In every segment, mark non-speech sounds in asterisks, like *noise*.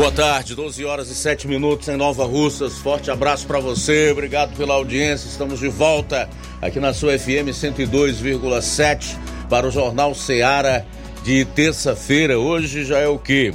Boa tarde, 12 horas e 7 minutos em Nova Russas. Forte abraço para você, obrigado pela audiência. Estamos de volta aqui na sua FM 102,7 para o Jornal Seara de terça-feira. Hoje já é o quê?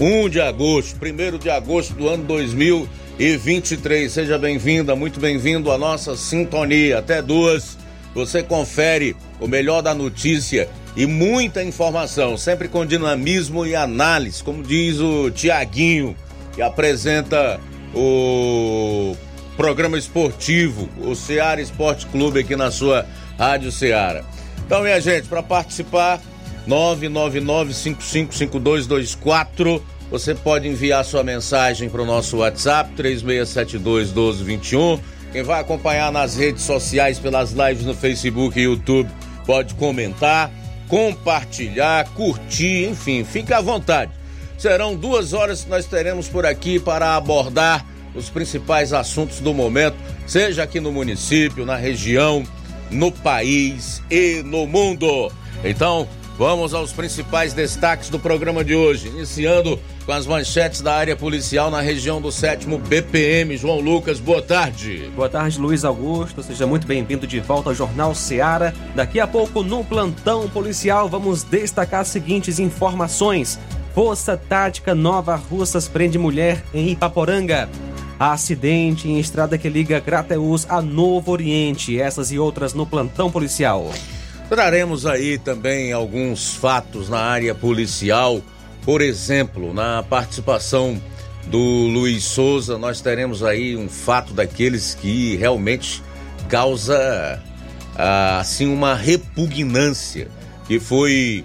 1 de agosto, 1 de agosto do ano 2023. Seja bem-vinda, muito bem-vindo à nossa sintonia. Até duas, você confere o melhor da notícia e muita informação, sempre com dinamismo e análise, como diz o Tiaguinho, que apresenta o programa esportivo, o Ceará Esporte Clube aqui na sua Rádio Ceará. Então, minha gente, para participar, 999-555224, você pode enviar sua mensagem para o nosso WhatsApp, 3672-1221. Quem vai acompanhar nas redes sociais, pelas lives no Facebook e YouTube, pode comentar compartilhar, curtir, enfim, fique à vontade. Serão duas horas que nós teremos por aqui para abordar os principais assuntos do momento, seja aqui no município, na região, no país e no mundo. Então, vamos aos principais destaques do programa de hoje, iniciando com as manchetes da área policial na região do 7 BPM. João Lucas, boa tarde. Boa tarde, Luiz Augusto. Seja muito bem-vindo de volta ao Jornal Seara. Daqui a pouco, no plantão policial, vamos destacar as seguintes informações. Força Tática Nova Russas prende mulher em Ipaporanga. Acidente em estrada que liga Grateus a Novo Oriente. Essas e outras no plantão policial. Traremos aí também alguns fatos na área policial por exemplo, na participação do Luiz Souza, nós teremos aí um fato daqueles que realmente causa ah, assim uma repugnância, que foi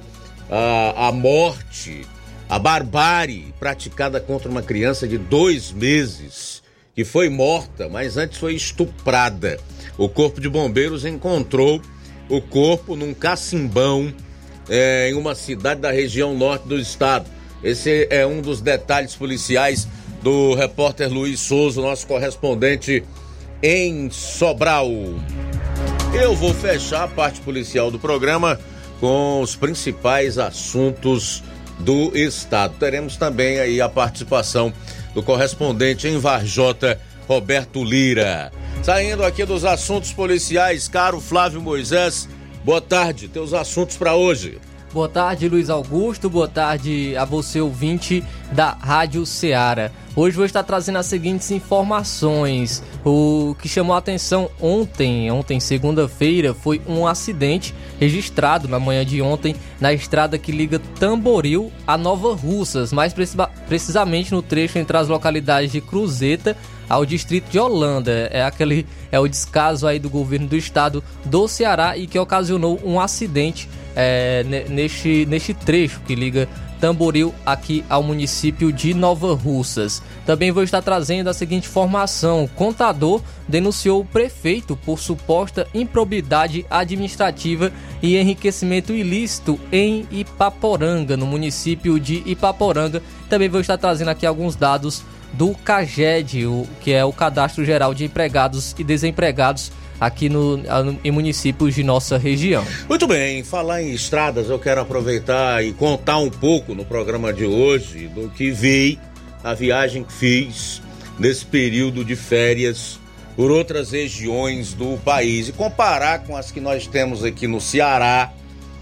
a, ah, a morte, a barbárie praticada contra uma criança de dois meses, que foi morta, mas antes foi estuprada. O Corpo de Bombeiros encontrou o corpo num cacimbão é, em uma cidade da região norte do estado. Esse é um dos detalhes policiais do repórter Luiz Souza, nosso correspondente em Sobral. Eu vou fechar a parte policial do programa com os principais assuntos do estado. Teremos também aí a participação do correspondente em Varjota, Roberto Lira. Saindo aqui dos assuntos policiais, caro Flávio Moisés, boa tarde. Teus assuntos para hoje. Boa tarde, Luiz Augusto. Boa tarde a você, ouvinte da Rádio Ceará. Hoje vou estar trazendo as seguintes informações. O que chamou a atenção ontem, ontem segunda-feira, foi um acidente registrado na manhã de ontem na estrada que liga Tamboril a Nova Russas, mais precisamente no trecho entre as localidades de Cruzeta ao distrito de Holanda. É aquele é o descaso aí do governo do estado do Ceará e que ocasionou um acidente é, neste, neste trecho que liga Tamboril aqui ao município de Nova Russas. Também vou estar trazendo a seguinte informação: contador denunciou o prefeito por suposta improbidade administrativa e enriquecimento ilícito em Ipaporanga, no município de Ipaporanga. Também vou estar trazendo aqui alguns dados do CAGED, o, que é o Cadastro Geral de Empregados e Desempregados aqui no, em municípios de nossa região. Muito bem, falar em estradas, eu quero aproveitar e contar um pouco no programa de hoje do que vi, a viagem que fiz nesse período de férias por outras regiões do país e comparar com as que nós temos aqui no Ceará,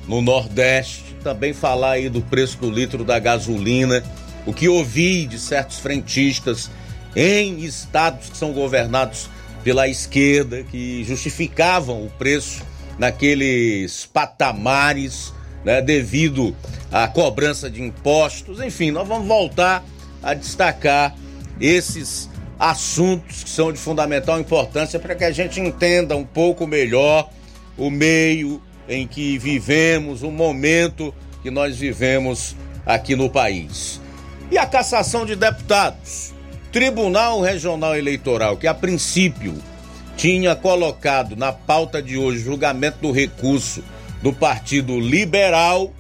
no Nordeste, também falar aí do preço do litro da gasolina, o que ouvi de certos frentistas em estados que são governados pela esquerda que justificavam o preço naqueles patamares, né, devido à cobrança de impostos. Enfim, nós vamos voltar a destacar esses assuntos que são de fundamental importância para que a gente entenda um pouco melhor o meio em que vivemos, o momento que nós vivemos aqui no país. E a cassação de deputados? Tribunal Regional Eleitoral, que a princípio tinha colocado na pauta de hoje julgamento do recurso do Partido Liberal,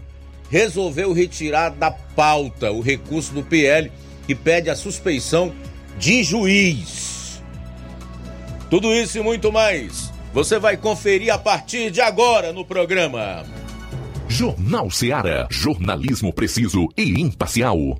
resolveu retirar da pauta o recurso do PL que pede a suspeição de juiz. Tudo isso e muito mais você vai conferir a partir de agora no programa. Jornal Seara. Jornalismo preciso e imparcial.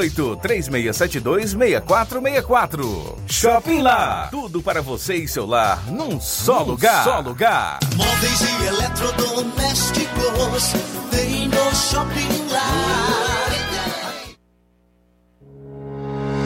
3672 6464. Shopping Lá. Tudo para você e seu lar num só num lugar. Só lugar. Móveis e eletrodomésticos tem no Shopping Lá.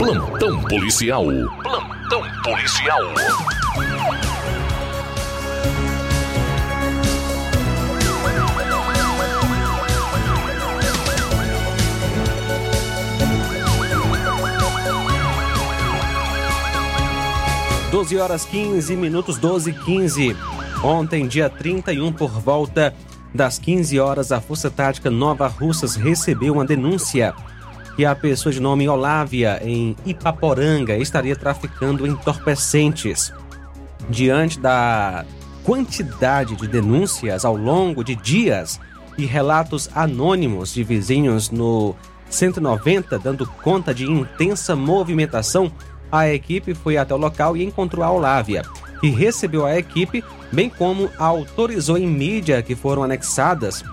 Plantão policial. Plantão policial. Doze horas 15 minutos, 12 e 15. Ontem, dia 31, por volta das 15 horas, a Força Tática Nova Russas recebeu uma denúncia que a pessoa de nome Olávia, em Ipaporanga, estaria traficando entorpecentes. Diante da quantidade de denúncias ao longo de dias e relatos anônimos de vizinhos no 190 dando conta de intensa movimentação, a equipe foi até o local e encontrou a Olávia, que recebeu a equipe, bem como autorizou em mídia que foram anexadas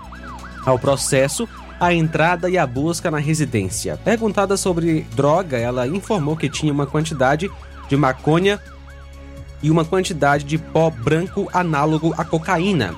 ao processo a entrada e a busca na residência. Perguntada sobre droga, ela informou que tinha uma quantidade de maconha e uma quantidade de pó branco análogo à cocaína,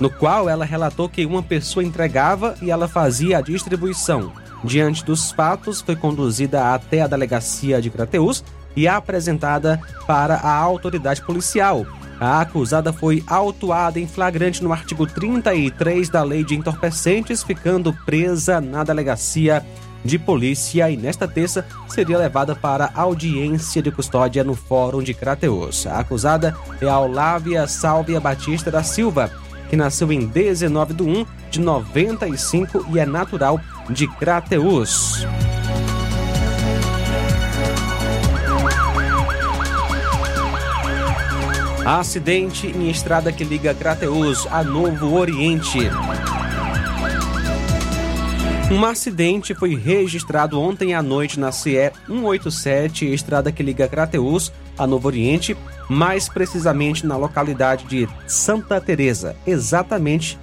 no qual ela relatou que uma pessoa entregava e ela fazia a distribuição. Diante dos fatos, foi conduzida até a delegacia de Crateus e apresentada para a autoridade policial. A acusada foi autuada em flagrante no artigo 33 da Lei de Entorpecentes, ficando presa na delegacia de polícia e nesta terça seria levada para audiência de custódia no Fórum de Crateus. A acusada é a Olávia Sálvia Batista da Silva, que nasceu em 19 de 1 de 95 e é natural de Crateus. Acidente em estrada que liga Crateus a Novo Oriente. Um acidente foi registrado ontem à noite na CE 187, estrada que liga Crateus a Novo Oriente, mais precisamente na localidade de Santa Teresa, exatamente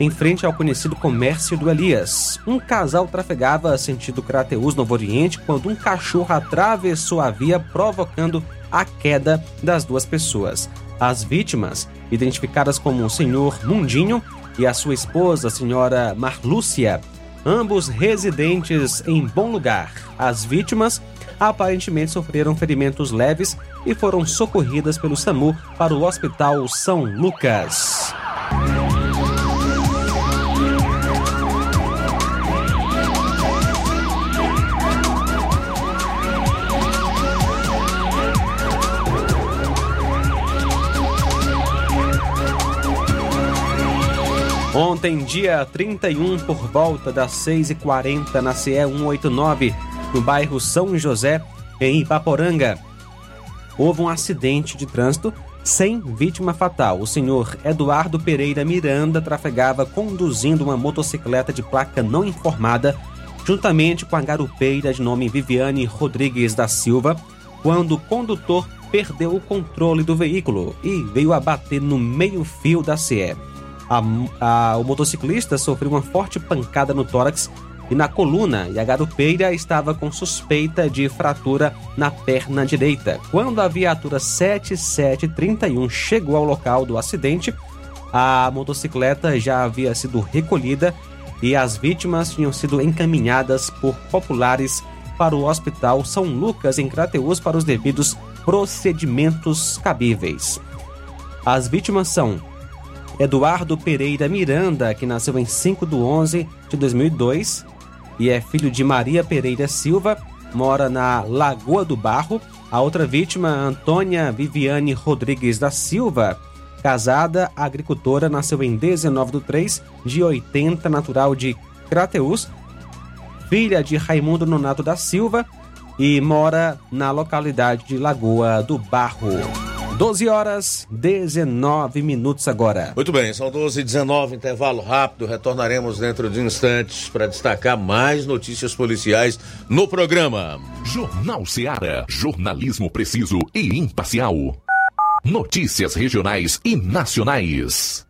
em frente ao conhecido comércio do Elias. Um casal trafegava sentido Crateus Novo Oriente quando um cachorro atravessou a via provocando a queda das duas pessoas. As vítimas, identificadas como o senhor Mundinho e a sua esposa, a senhora Marlúcia, ambos residentes em Bom Lugar. As vítimas aparentemente sofreram ferimentos leves e foram socorridas pelo SAMU para o Hospital São Lucas. Ontem, dia 31, por volta das 6h40, na CE 189, no bairro São José, em Ipaporanga, houve um acidente de trânsito sem vítima fatal. O senhor Eduardo Pereira Miranda trafegava conduzindo uma motocicleta de placa não informada, juntamente com a garupeira de nome Viviane Rodrigues da Silva, quando o condutor perdeu o controle do veículo e veio a bater no meio-fio da CE. A, a, o motociclista sofreu uma forte pancada no tórax e na coluna, e a garupeira estava com suspeita de fratura na perna direita. Quando a viatura 7731 chegou ao local do acidente, a motocicleta já havia sido recolhida e as vítimas tinham sido encaminhadas por populares para o Hospital São Lucas, em Crateus, para os devidos procedimentos cabíveis. As vítimas são Eduardo Pereira Miranda, que nasceu em 5 de 11 de 2002 e é filho de Maria Pereira Silva, mora na Lagoa do Barro. A outra vítima, Antônia Viviane Rodrigues da Silva, casada, agricultora, nasceu em 19 de 3 de 80, natural de Crateus, filha de Raimundo Nonato da Silva e mora na localidade de Lagoa do Barro. 12 horas 19 minutos agora. Muito bem, são 12 e 19, intervalo rápido. Retornaremos dentro de instantes para destacar mais notícias policiais no programa. Jornal Seara. Jornalismo preciso e imparcial. Notícias regionais e nacionais.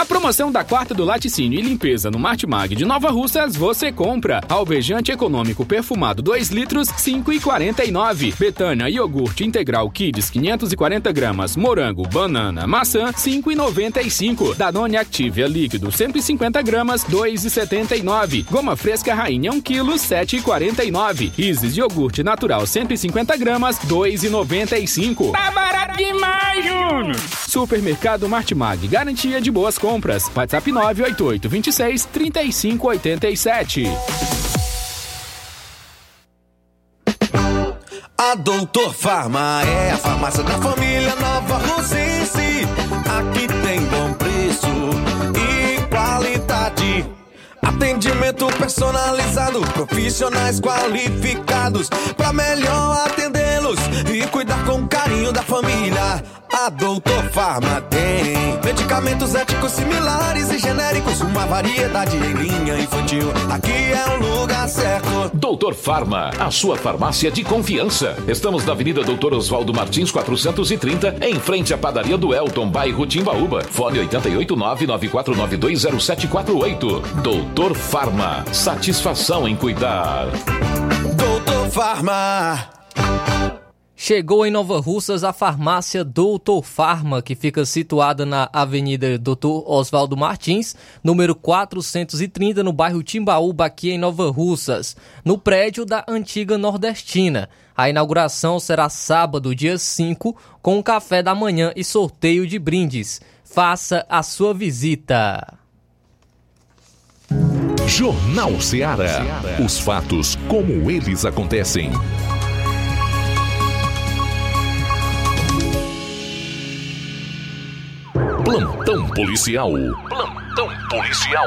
Na promoção da quarta do laticínio e limpeza no Martimag de Nova Russas, você compra alvejante econômico perfumado 2 litros, 5,49. Betânia iogurte integral Kids 540 gramas, morango, banana, maçã, 5,95. Danone Activia líquido 150 gramas, 2,79. Goma fresca rainha 1 kg, 7,49. Isis iogurte natural 150 gramas, 2,95. Tá barato demais, Júnior! Supermercado Martimag, garantia de boas compras. WhatsApp 988 26 35 87. A Doutor Farma é a farmácia da família Nova Rosense. Aqui tem bom preço e qualidade. Atendimento personalizado, profissionais qualificados para melhor e cuidar com carinho da família. A Doutor Farma tem medicamentos éticos similares e genéricos, uma variedade em linha infantil. Aqui é o lugar certo. Doutor Farma, a sua farmácia de confiança. Estamos na Avenida Doutor Oswaldo Martins 430, em frente à padaria do Elton, bairro Timbaúba. Fone 889-94920748. Doutor Farma, satisfação em cuidar. Doutor Farma. Chegou em Nova Russas a farmácia Doutor Farma, que fica situada na Avenida Doutor Oswaldo Martins, número 430, no bairro Timbaúba, aqui em Nova Russas, no prédio da antiga Nordestina. A inauguração será sábado, dia 5, com um café da manhã e sorteio de brindes. Faça a sua visita. Jornal Ceará. Os fatos como eles acontecem. Plantão policial. Plantão policial.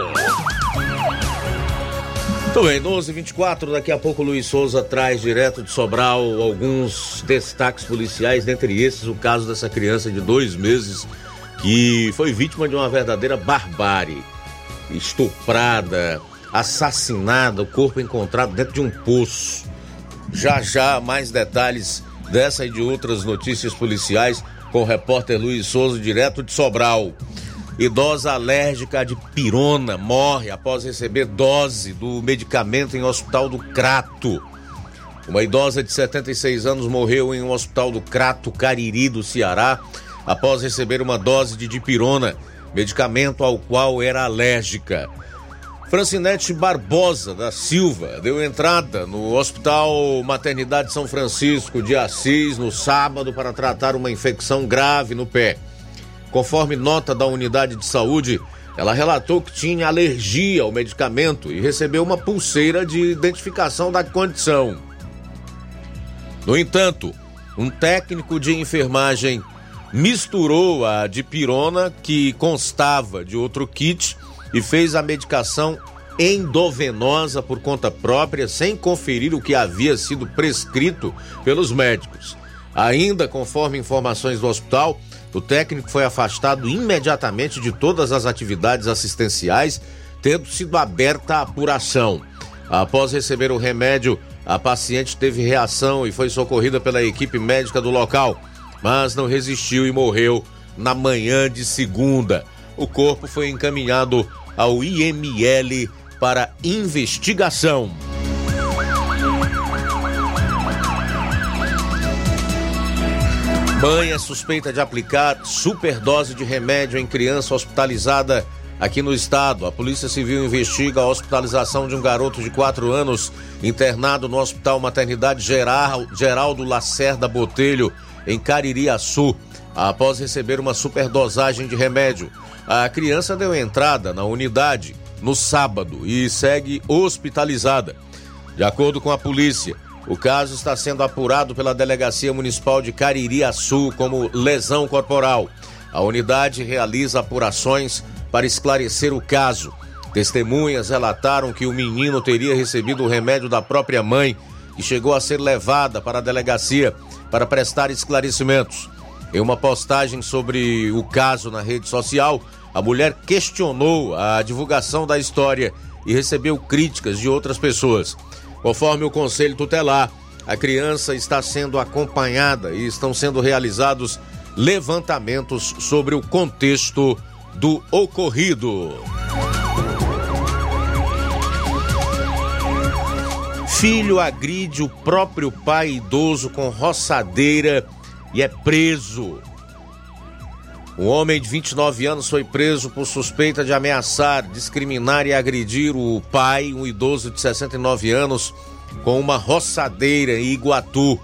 Muito bem, 12 24 daqui a pouco o Luiz Souza traz direto de Sobral alguns destaques policiais, dentre esses o caso dessa criança de dois meses que foi vítima de uma verdadeira barbárie. Estuprada, assassinada, o corpo encontrado dentro de um poço. Já já mais detalhes dessa e de outras notícias policiais com o repórter Luiz Souza, direto de Sobral. Idosa alérgica de pirona morre após receber dose do medicamento em hospital do Crato. Uma idosa de 76 anos morreu em um hospital do Crato, Cariri, do Ceará, após receber uma dose de dipirona, medicamento ao qual era alérgica. Francinete Barbosa da Silva deu entrada no Hospital Maternidade São Francisco de Assis no sábado para tratar uma infecção grave no pé. Conforme nota da unidade de saúde, ela relatou que tinha alergia ao medicamento e recebeu uma pulseira de identificação da condição. No entanto, um técnico de enfermagem misturou a dipirona, que constava de outro kit, e fez a medicação endovenosa por conta própria, sem conferir o que havia sido prescrito pelos médicos. Ainda conforme informações do hospital, o técnico foi afastado imediatamente de todas as atividades assistenciais, tendo sido aberta a apuração. Após receber o remédio, a paciente teve reação e foi socorrida pela equipe médica do local, mas não resistiu e morreu na manhã de segunda. O corpo foi encaminhado ao IML para investigação. Mãe é suspeita de aplicar superdose de remédio em criança hospitalizada aqui no estado. A Polícia Civil investiga a hospitalização de um garoto de 4 anos internado no Hospital Maternidade Geral, Geraldo Lacerda Botelho, em Caririaçu, após receber uma superdosagem de remédio. A criança deu entrada na unidade no sábado e segue hospitalizada. De acordo com a polícia, o caso está sendo apurado pela Delegacia Municipal de Caririaçu como lesão corporal. A unidade realiza apurações para esclarecer o caso. Testemunhas relataram que o menino teria recebido o remédio da própria mãe e chegou a ser levada para a delegacia para prestar esclarecimentos. Em uma postagem sobre o caso na rede social, a mulher questionou a divulgação da história e recebeu críticas de outras pessoas. Conforme o conselho tutelar, a criança está sendo acompanhada e estão sendo realizados levantamentos sobre o contexto do ocorrido. Filho agride o próprio pai idoso com roçadeira e é preso. Um homem de 29 anos foi preso por suspeita de ameaçar, discriminar e agredir o pai, um idoso de 69 anos, com uma roçadeira em Iguatu.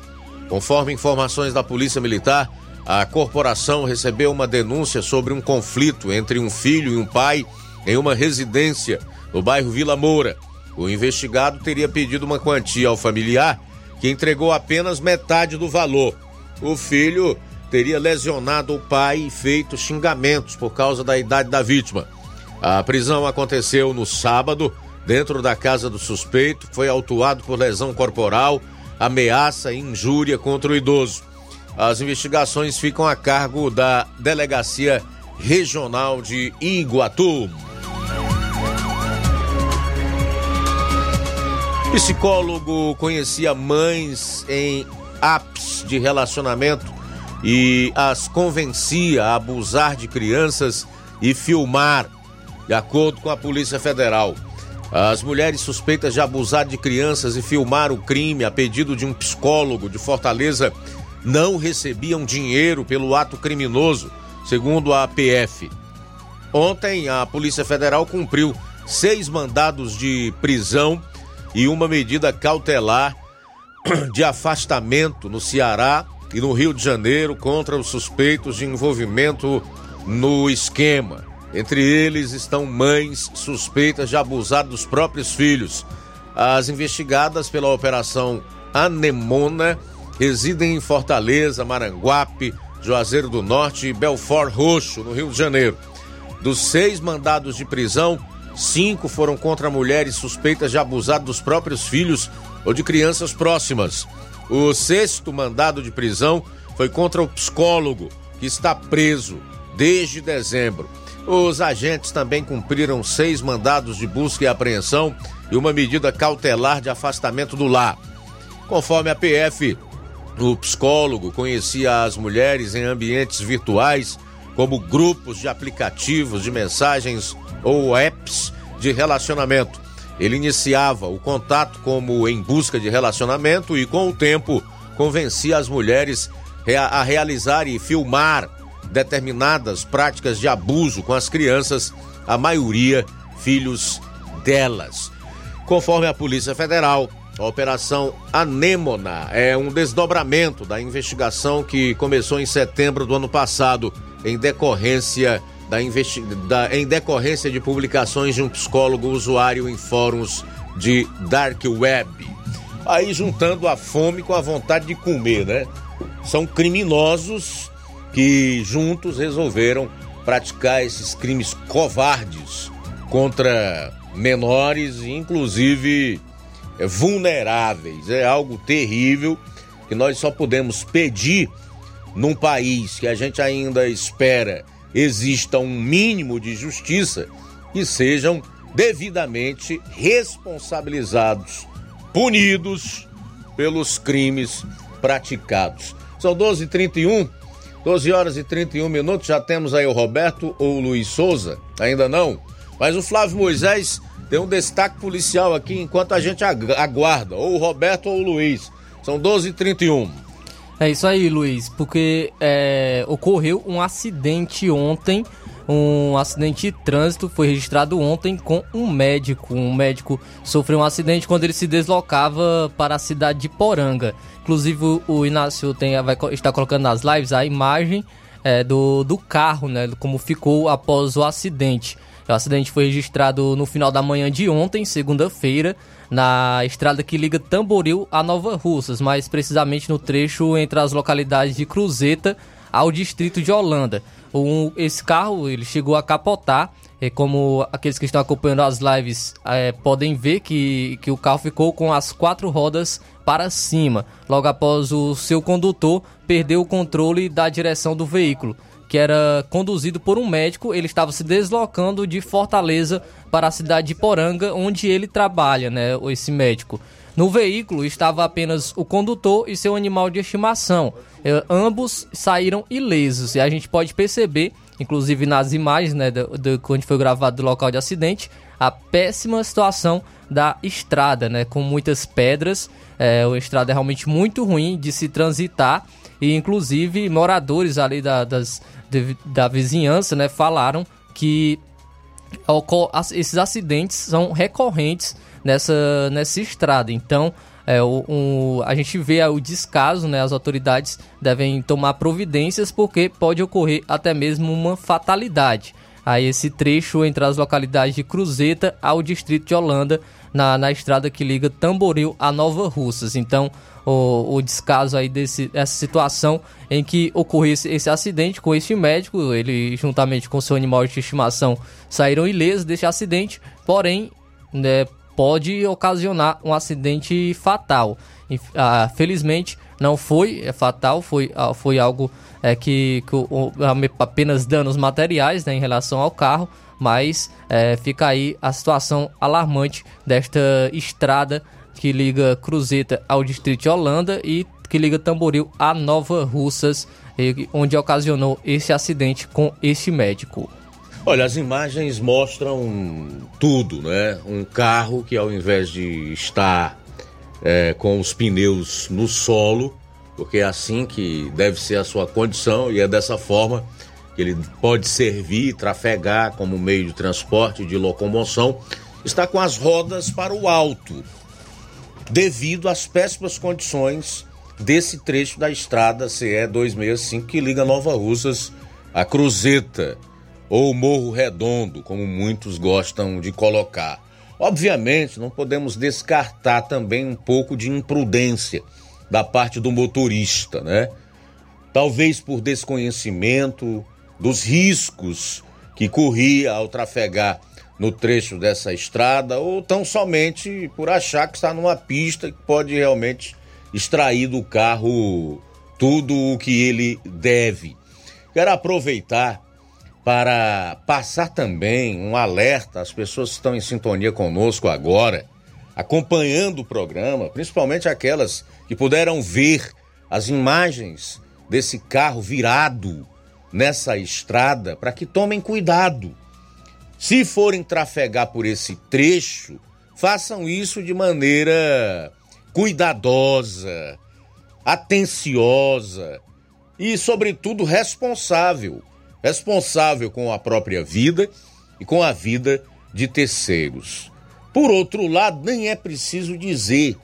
Conforme informações da Polícia Militar, a corporação recebeu uma denúncia sobre um conflito entre um filho e um pai em uma residência no bairro Vila Moura. O investigado teria pedido uma quantia ao familiar, que entregou apenas metade do valor. O filho teria lesionado o pai e feito xingamentos por causa da idade da vítima. A prisão aconteceu no sábado, dentro da casa do suspeito, foi autuado por lesão corporal, ameaça e injúria contra o idoso. As investigações ficam a cargo da Delegacia Regional de Iguatu. Psicólogo conhecia mães em apps de relacionamento e as convencia a abusar de crianças e filmar, de acordo com a Polícia Federal. As mulheres suspeitas de abusar de crianças e filmar o crime a pedido de um psicólogo de Fortaleza não recebiam dinheiro pelo ato criminoso, segundo a APF. Ontem, a Polícia Federal cumpriu seis mandados de prisão e uma medida cautelar *coughs* de afastamento no Ceará e no Rio de Janeiro contra os suspeitos de envolvimento no esquema. Entre eles estão mães suspeitas de abusar dos próprios filhos. As investigadas pela Operação Anemona residem em Fortaleza, Maranguape, Juazeiro do Norte e Belfort Roxo, no Rio de Janeiro. Dos seis mandados de prisão, cinco foram contra mulheres suspeitas de abusar dos próprios filhos ou de crianças próximas. O sexto mandado de prisão foi contra o psicólogo, que está preso desde dezembro. Os agentes também cumpriram seis mandados de busca e apreensão e uma medida cautelar de afastamento do lar. Conforme a PF, o psicólogo conhecia as mulheres em ambientes virtuais, como grupos de aplicativos de mensagens ou apps de relacionamento. Ele iniciava o contato como em busca de relacionamento e, com o tempo, convencia as mulheres a realizar e filmar determinadas práticas de abuso com as crianças, a maioria filhos delas. Conforme a Polícia Federal, a Operação Anêmona é um desdobramento da investigação que começou em setembro do ano passado, em decorrência da, investi... da... em decorrência de publicações de um psicólogo usuário em fóruns de dark web. Aí juntando a fome com a vontade de comer, né? São criminosos que juntos resolveram praticar esses crimes covardes contra menores, inclusive é, vulneráveis. É algo terrível que nós só podemos pedir num país que a gente ainda espera exista um mínimo de justiça e sejam devidamente responsabilizados, punidos pelos crimes praticados. São 12h31, 12 horas e 31 minutos. Já temos aí o Roberto ou o Luiz Souza? Ainda não. Mas o Flávio Moisés tem um destaque policial aqui enquanto a gente aguarda, ou o Roberto ou o Luiz. São 12h31. É isso aí, Luiz, porque é, ocorreu um acidente ontem, um acidente de trânsito foi registrado ontem com um médico. Um médico sofreu um acidente quando ele se deslocava para a cidade de Poranga. Inclusive o Inácio tem, vai estar colocando nas lives a imagem é, do, do carro, né? Como ficou após o acidente. O acidente foi registrado no final da manhã de ontem, segunda-feira, na estrada que liga Tamboril a Nova Russas, mais precisamente no trecho entre as localidades de Cruzeta ao distrito de Holanda. Um, esse carro ele chegou a capotar, é, como aqueles que estão acompanhando as lives é, podem ver que, que o carro ficou com as quatro rodas para cima, logo após o seu condutor perder o controle da direção do veículo que era conduzido por um médico. Ele estava se deslocando de Fortaleza para a cidade de Poranga, onde ele trabalha, né, esse médico. No veículo estava apenas o condutor e seu animal de estimação. É, ambos saíram ilesos e a gente pode perceber, inclusive nas imagens, né, do, do, quando foi gravado do local de acidente, a péssima situação da estrada, né, com muitas pedras. É, estrada é realmente muito ruim de se transitar e inclusive moradores ali da, das, de, da vizinhança, né, falaram que esses acidentes são recorrentes nessa, nessa estrada. Então, é, o, a gente vê o descaso, né? As autoridades devem tomar providências porque pode ocorrer até mesmo uma fatalidade. Aí esse trecho entre as localidades de Cruzeta ao distrito de Holanda, na, na estrada que liga Tamboril a Nova Russas. Então, o, o descaso aí desse, dessa situação em que ocorreu esse, esse, acidente com esse médico, ele juntamente com seu animal de estimação saíram ilesos desse acidente, porém, né, pode ocasionar um acidente fatal. Ah, felizmente não foi é fatal, foi, ah, foi algo é, que, que apenas danos materiais né, em relação ao carro, mas é, fica aí a situação alarmante desta estrada que liga Cruzeta ao distrito de Holanda e que liga Tamboril a Nova Russas, onde ocasionou esse acidente com este médico. Olha, as imagens mostram tudo, né? Um carro que ao invés de estar é, com os pneus no solo, porque é assim que deve ser a sua condição e é dessa forma que ele pode servir, trafegar como meio de transporte, de locomoção, está com as rodas para o alto devido às péssimas condições desse trecho da estrada CE 265 que liga Nova Russas a Cruzeta ou Morro Redondo, como muitos gostam de colocar. Obviamente, não podemos descartar também um pouco de imprudência da parte do motorista, né? Talvez por desconhecimento dos riscos que corria ao trafegar no trecho dessa estrada ou tão somente por achar que está numa pista que pode realmente extrair do carro tudo o que ele deve. Quero aproveitar para passar também um alerta às pessoas que estão em sintonia conosco agora, acompanhando o programa, principalmente aquelas que puderam ver as imagens desse carro virado nessa estrada, para que tomem cuidado se forem trafegar por esse trecho, façam isso de maneira cuidadosa, atenciosa e, sobretudo, responsável. Responsável com a própria vida e com a vida de terceiros. Por outro lado, nem é preciso dizer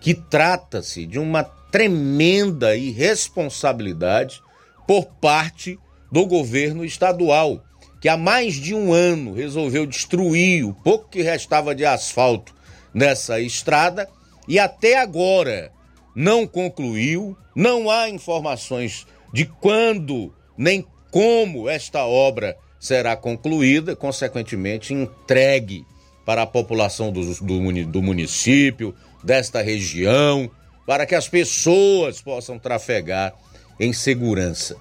que trata-se de uma tremenda irresponsabilidade por parte do governo estadual que há mais de um ano resolveu destruir o pouco que restava de asfalto nessa estrada e até agora não concluiu, não há informações de quando nem como esta obra será concluída, consequentemente entregue para a população do, do, do município, desta região, para que as pessoas possam trafegar em segurança.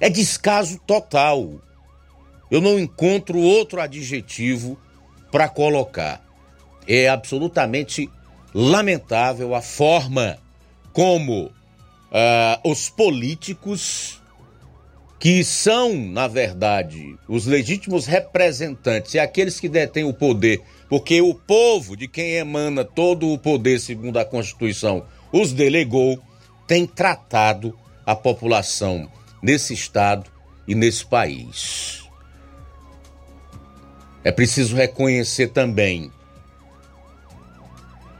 É descaso total eu não encontro outro adjetivo para colocar. É absolutamente lamentável a forma como uh, os políticos, que são, na verdade, os legítimos representantes e aqueles que detêm o poder, porque o povo de quem emana todo o poder, segundo a Constituição, os delegou, tem tratado a população nesse estado e nesse país. É preciso reconhecer também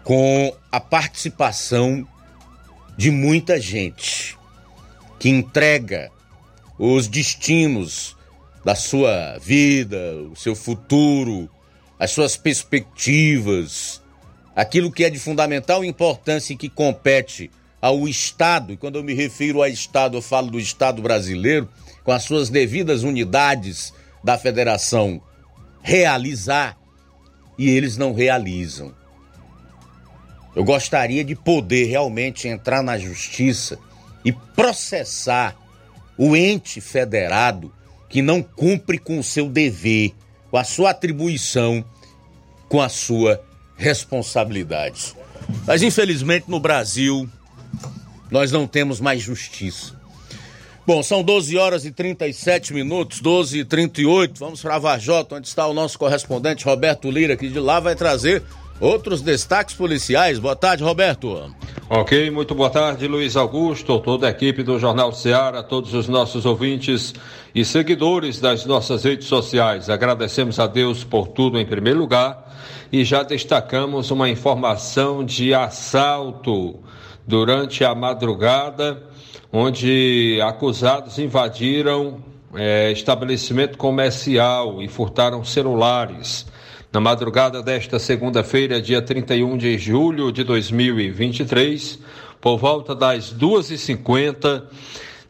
com a participação de muita gente que entrega os destinos da sua vida, o seu futuro, as suas perspectivas, aquilo que é de fundamental importância e que compete ao Estado, e quando eu me refiro a Estado, eu falo do Estado brasileiro, com as suas devidas unidades da federação, realizar, e eles não realizam. Eu gostaria de poder realmente entrar na justiça e processar o ente federado que não cumpre com o seu dever, com a sua atribuição, com a sua responsabilidade. Mas infelizmente no Brasil nós não temos mais justiça. Bom, são 12 horas e 37 minutos, 12 e 38. Vamos para Vajota, onde está o nosso correspondente Roberto Lira, que de lá vai trazer outros destaques policiais. Boa tarde, Roberto. Ok, muito boa tarde, Luiz Augusto, toda a equipe do Jornal Ceará, todos os nossos ouvintes e seguidores das nossas redes sociais. Agradecemos a Deus por tudo em primeiro lugar e já destacamos uma informação de assalto durante a madrugada, onde acusados invadiram é, estabelecimento comercial e furtaram celulares. Na madrugada desta segunda-feira, dia 31 de julho de 2023, por volta das 2h50,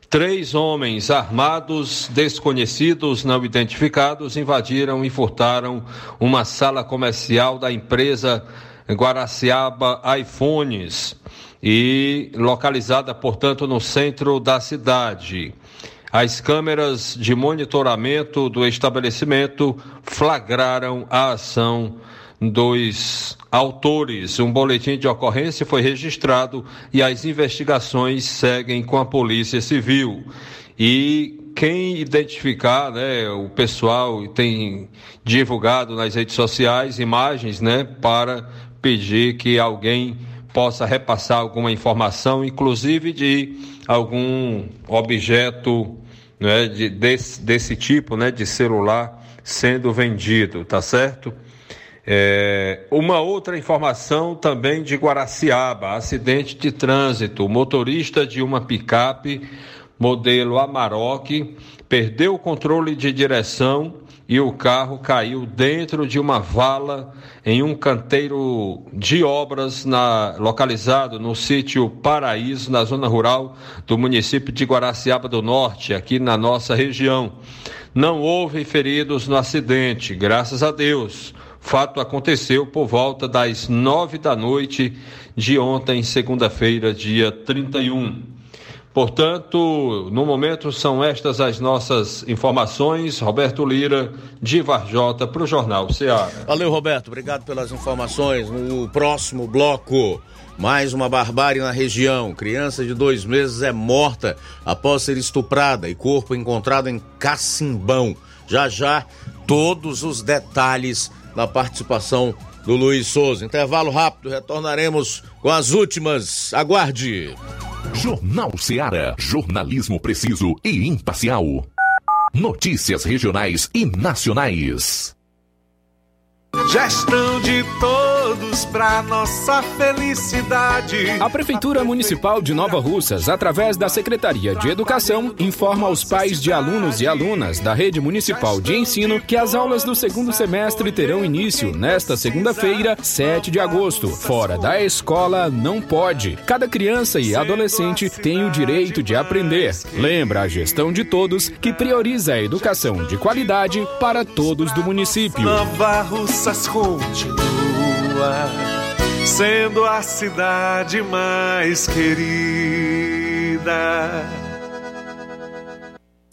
três homens armados, desconhecidos, não identificados, invadiram e furtaram uma sala comercial da empresa Guaraciaba iPhones e localizada, portanto, no centro da cidade. As câmeras de monitoramento do estabelecimento flagraram a ação dos autores. Um boletim de ocorrência foi registrado e as investigações seguem com a Polícia Civil. E quem identificar, né, o pessoal tem divulgado nas redes sociais imagens, né, para pedir que alguém possa repassar alguma informação, inclusive de algum objeto né, de, desse, desse tipo, né, de celular sendo vendido, tá certo? É, uma outra informação também de Guaraciaba, acidente de trânsito. O motorista de uma picape modelo Amarok perdeu o controle de direção e o carro caiu dentro de uma vala em um canteiro de obras na, localizado no sítio Paraíso, na zona rural do município de Guaraciaba do Norte, aqui na nossa região. Não houve feridos no acidente, graças a Deus. Fato aconteceu por volta das nove da noite de ontem, segunda-feira, dia 31. Portanto, no momento são estas as nossas informações. Roberto Lira, de Varjota, para o Jornal Ceará. Valeu, Roberto. Obrigado pelas informações. No próximo bloco, mais uma barbárie na região. Criança de dois meses é morta após ser estuprada e corpo encontrado em Cacimbão. Já já, todos os detalhes na participação do Luiz Souza. Intervalo rápido, retornaremos com as últimas. Aguarde. Jornal Ceará, jornalismo preciso e imparcial. Notícias regionais e nacionais. Gestão de todos para nossa felicidade. A Prefeitura Municipal de Nova Russas, através da Secretaria de Educação, informa aos pais de alunos e alunas da Rede Municipal de Ensino que as aulas do segundo semestre terão início nesta segunda-feira, 7 de agosto. Fora da escola, não pode. Cada criança e adolescente tem o direito de aprender. Lembra a gestão de todos que prioriza a educação de qualidade para todos do município. Nova Russas continua sendo a cidade mais querida.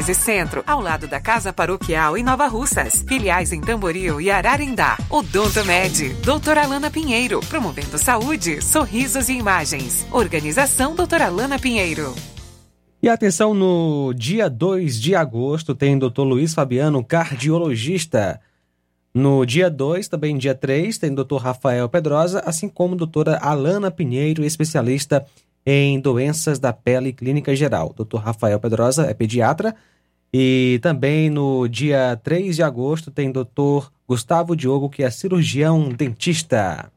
1213 Centro, ao lado da Casa Paroquial em Nova Russas. Filiais em Tamboril e Ararindá. Odonto Med, doutora Alana Pinheiro, promovendo saúde, sorrisos e imagens. Organização doutora Alana Pinheiro. E atenção, no dia 2 de agosto tem Dr. Luiz Fabiano, cardiologista. No dia 2, também dia 3, tem Dr. Rafael Pedrosa, assim como doutora Alana Pinheiro, especialista em doenças da pele clínica geral. Dr. Rafael Pedrosa é pediatra. E também no dia 3 de agosto tem Dr. Gustavo Diogo, que é cirurgião dentista.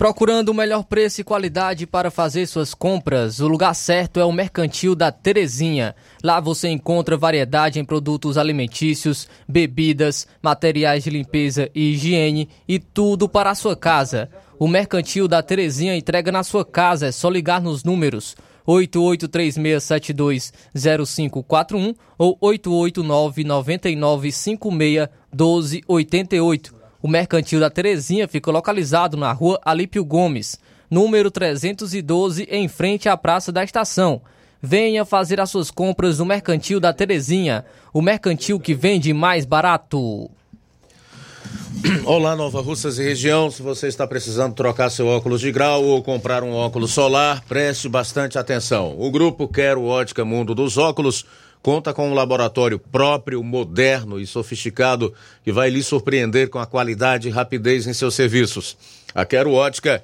Procurando o melhor preço e qualidade para fazer suas compras, o lugar certo é o Mercantil da Terezinha. Lá você encontra variedade em produtos alimentícios, bebidas, materiais de limpeza e higiene e tudo para a sua casa. O Mercantil da Terezinha entrega na sua casa, é só ligar nos números 8836720541 ou 88999561288. O Mercantil da Terezinha fica localizado na rua Alípio Gomes, número 312, em frente à Praça da Estação. Venha fazer as suas compras no Mercantil da Terezinha, o mercantil que vende mais barato. *clears throat* Olá, Nova Russas e região. Se você está precisando trocar seu óculos de grau ou comprar um óculos solar, preste bastante atenção. O grupo Quero Ótica Mundo dos Óculos conta com um laboratório próprio, moderno e sofisticado que vai lhe surpreender com a qualidade e rapidez em seus serviços. A Quero Ótica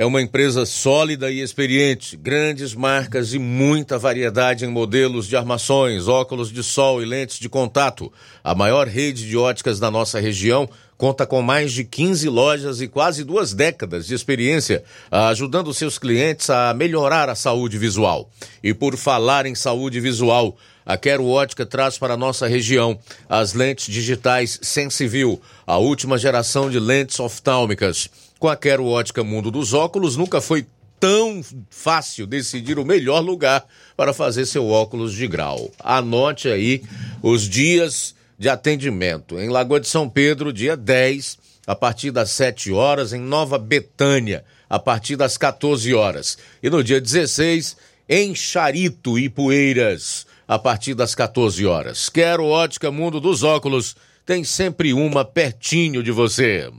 é uma empresa sólida e experiente, grandes marcas e muita variedade em modelos de armações, óculos de sol e lentes de contato. A maior rede de óticas da nossa região conta com mais de 15 lojas e quase duas décadas de experiência, ajudando seus clientes a melhorar a saúde visual. E por falar em saúde visual, a Quero Ótica traz para a nossa região as lentes digitais Sensivil, a última geração de lentes oftálmicas. Com a Quero Ótica Mundo dos Óculos, nunca foi tão fácil decidir o melhor lugar para fazer seu óculos de grau. Anote aí os dias de atendimento. Em Lagoa de São Pedro, dia 10, a partir das 7 horas, em Nova Betânia, a partir das 14 horas. E no dia 16, em Charito e Poeiras, a partir das 14 horas. Quero Ótica Mundo dos Óculos, tem sempre uma pertinho de você.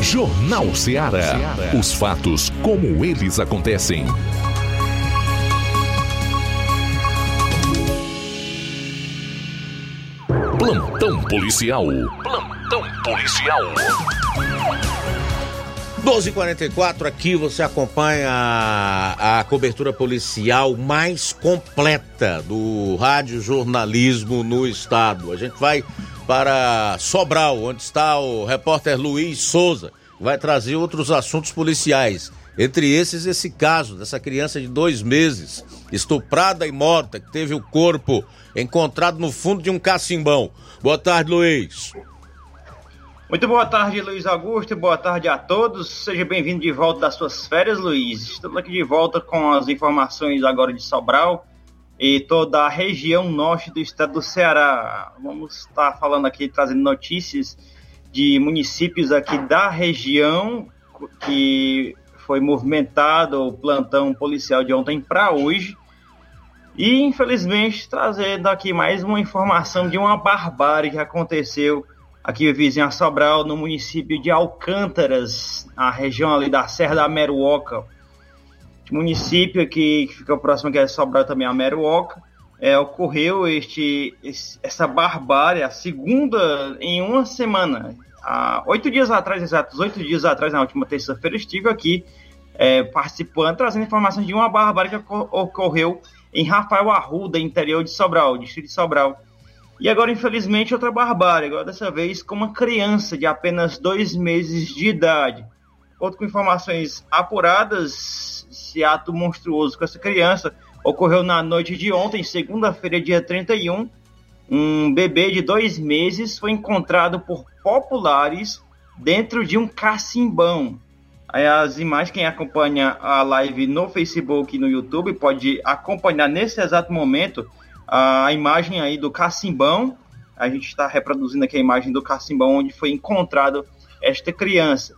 Jornal Ceará. Os fatos como eles acontecem. Plantão policial. Plantão policial. 12:44 aqui você acompanha a, a, cobertura policial mais completa do rádio jornalismo no estado. A gente vai para Sobral, onde está o repórter Luiz Souza, que vai trazer outros assuntos policiais. Entre esses, esse caso dessa criança de dois meses, estuprada e morta, que teve o corpo encontrado no fundo de um cacimbão. Boa tarde, Luiz. Muito boa tarde, Luiz Augusto. Boa tarde a todos. Seja bem-vindo de volta das suas férias, Luiz. Estamos aqui de volta com as informações agora de Sobral e toda a região norte do estado do Ceará. Vamos estar falando aqui, trazendo notícias de municípios aqui da região que foi movimentado o plantão policial de ontem para hoje. E, infelizmente, trazendo aqui mais uma informação de uma barbárie que aconteceu aqui vizinho a Sobral, no município de Alcântaras, a região ali da Serra da Meruoca. Município aqui que fica próximo que é Sobral também, a Meruoca. É, ocorreu este, essa barbárie, a segunda em uma semana. Há oito dias atrás, exatos oito dias atrás, na última terça-feira, estive aqui é, participando, trazendo informações de uma barbárie que ocorreu em Rafael Arruda, interior de Sobral, distrito de Sobral. E agora, infelizmente, outra barbárie, agora dessa vez com uma criança de apenas dois meses de idade. Outro com informações apuradas, esse ato monstruoso com essa criança ocorreu na noite de ontem, segunda-feira, dia 31. Um bebê de dois meses foi encontrado por populares dentro de um cacimbão. As imagens, quem acompanha a live no Facebook e no YouTube pode acompanhar nesse exato momento a imagem aí do cacimbão. A gente está reproduzindo aqui a imagem do cacimbão onde foi encontrado esta criança,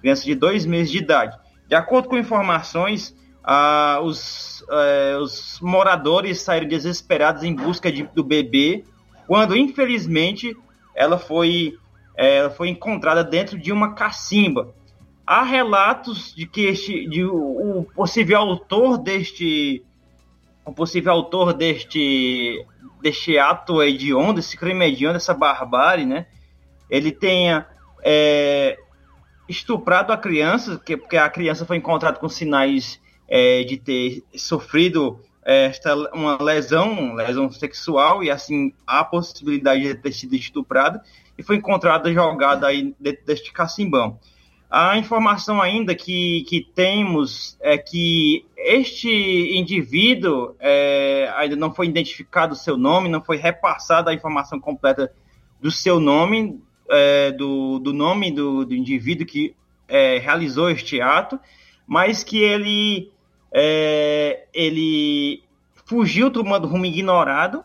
criança de dois meses de idade. De acordo com informações, ah, os, eh, os, moradores saíram desesperados em busca de, do bebê, quando infelizmente ela foi, eh, ela foi encontrada dentro de uma cacimba. há relatos de que este, de, o, o possível autor deste, o possível autor deste, deste ato hediondo, desse crime hediondo, dessa barbárie, né? Ele tenha é, estuprado a criança, que, porque a criança foi encontrada com sinais é, de ter sofrido é, esta, uma lesão, lesão sexual, e assim a possibilidade de ter sido estuprada, e foi encontrada jogada aí dentro deste cacimbão. A informação ainda que, que temos é que este indivíduo é, ainda não foi identificado o seu nome, não foi repassada a informação completa do seu nome, é, do, do nome do, do indivíduo que é, realizou este ato, mas que ele, é, ele fugiu tomando rumo ignorado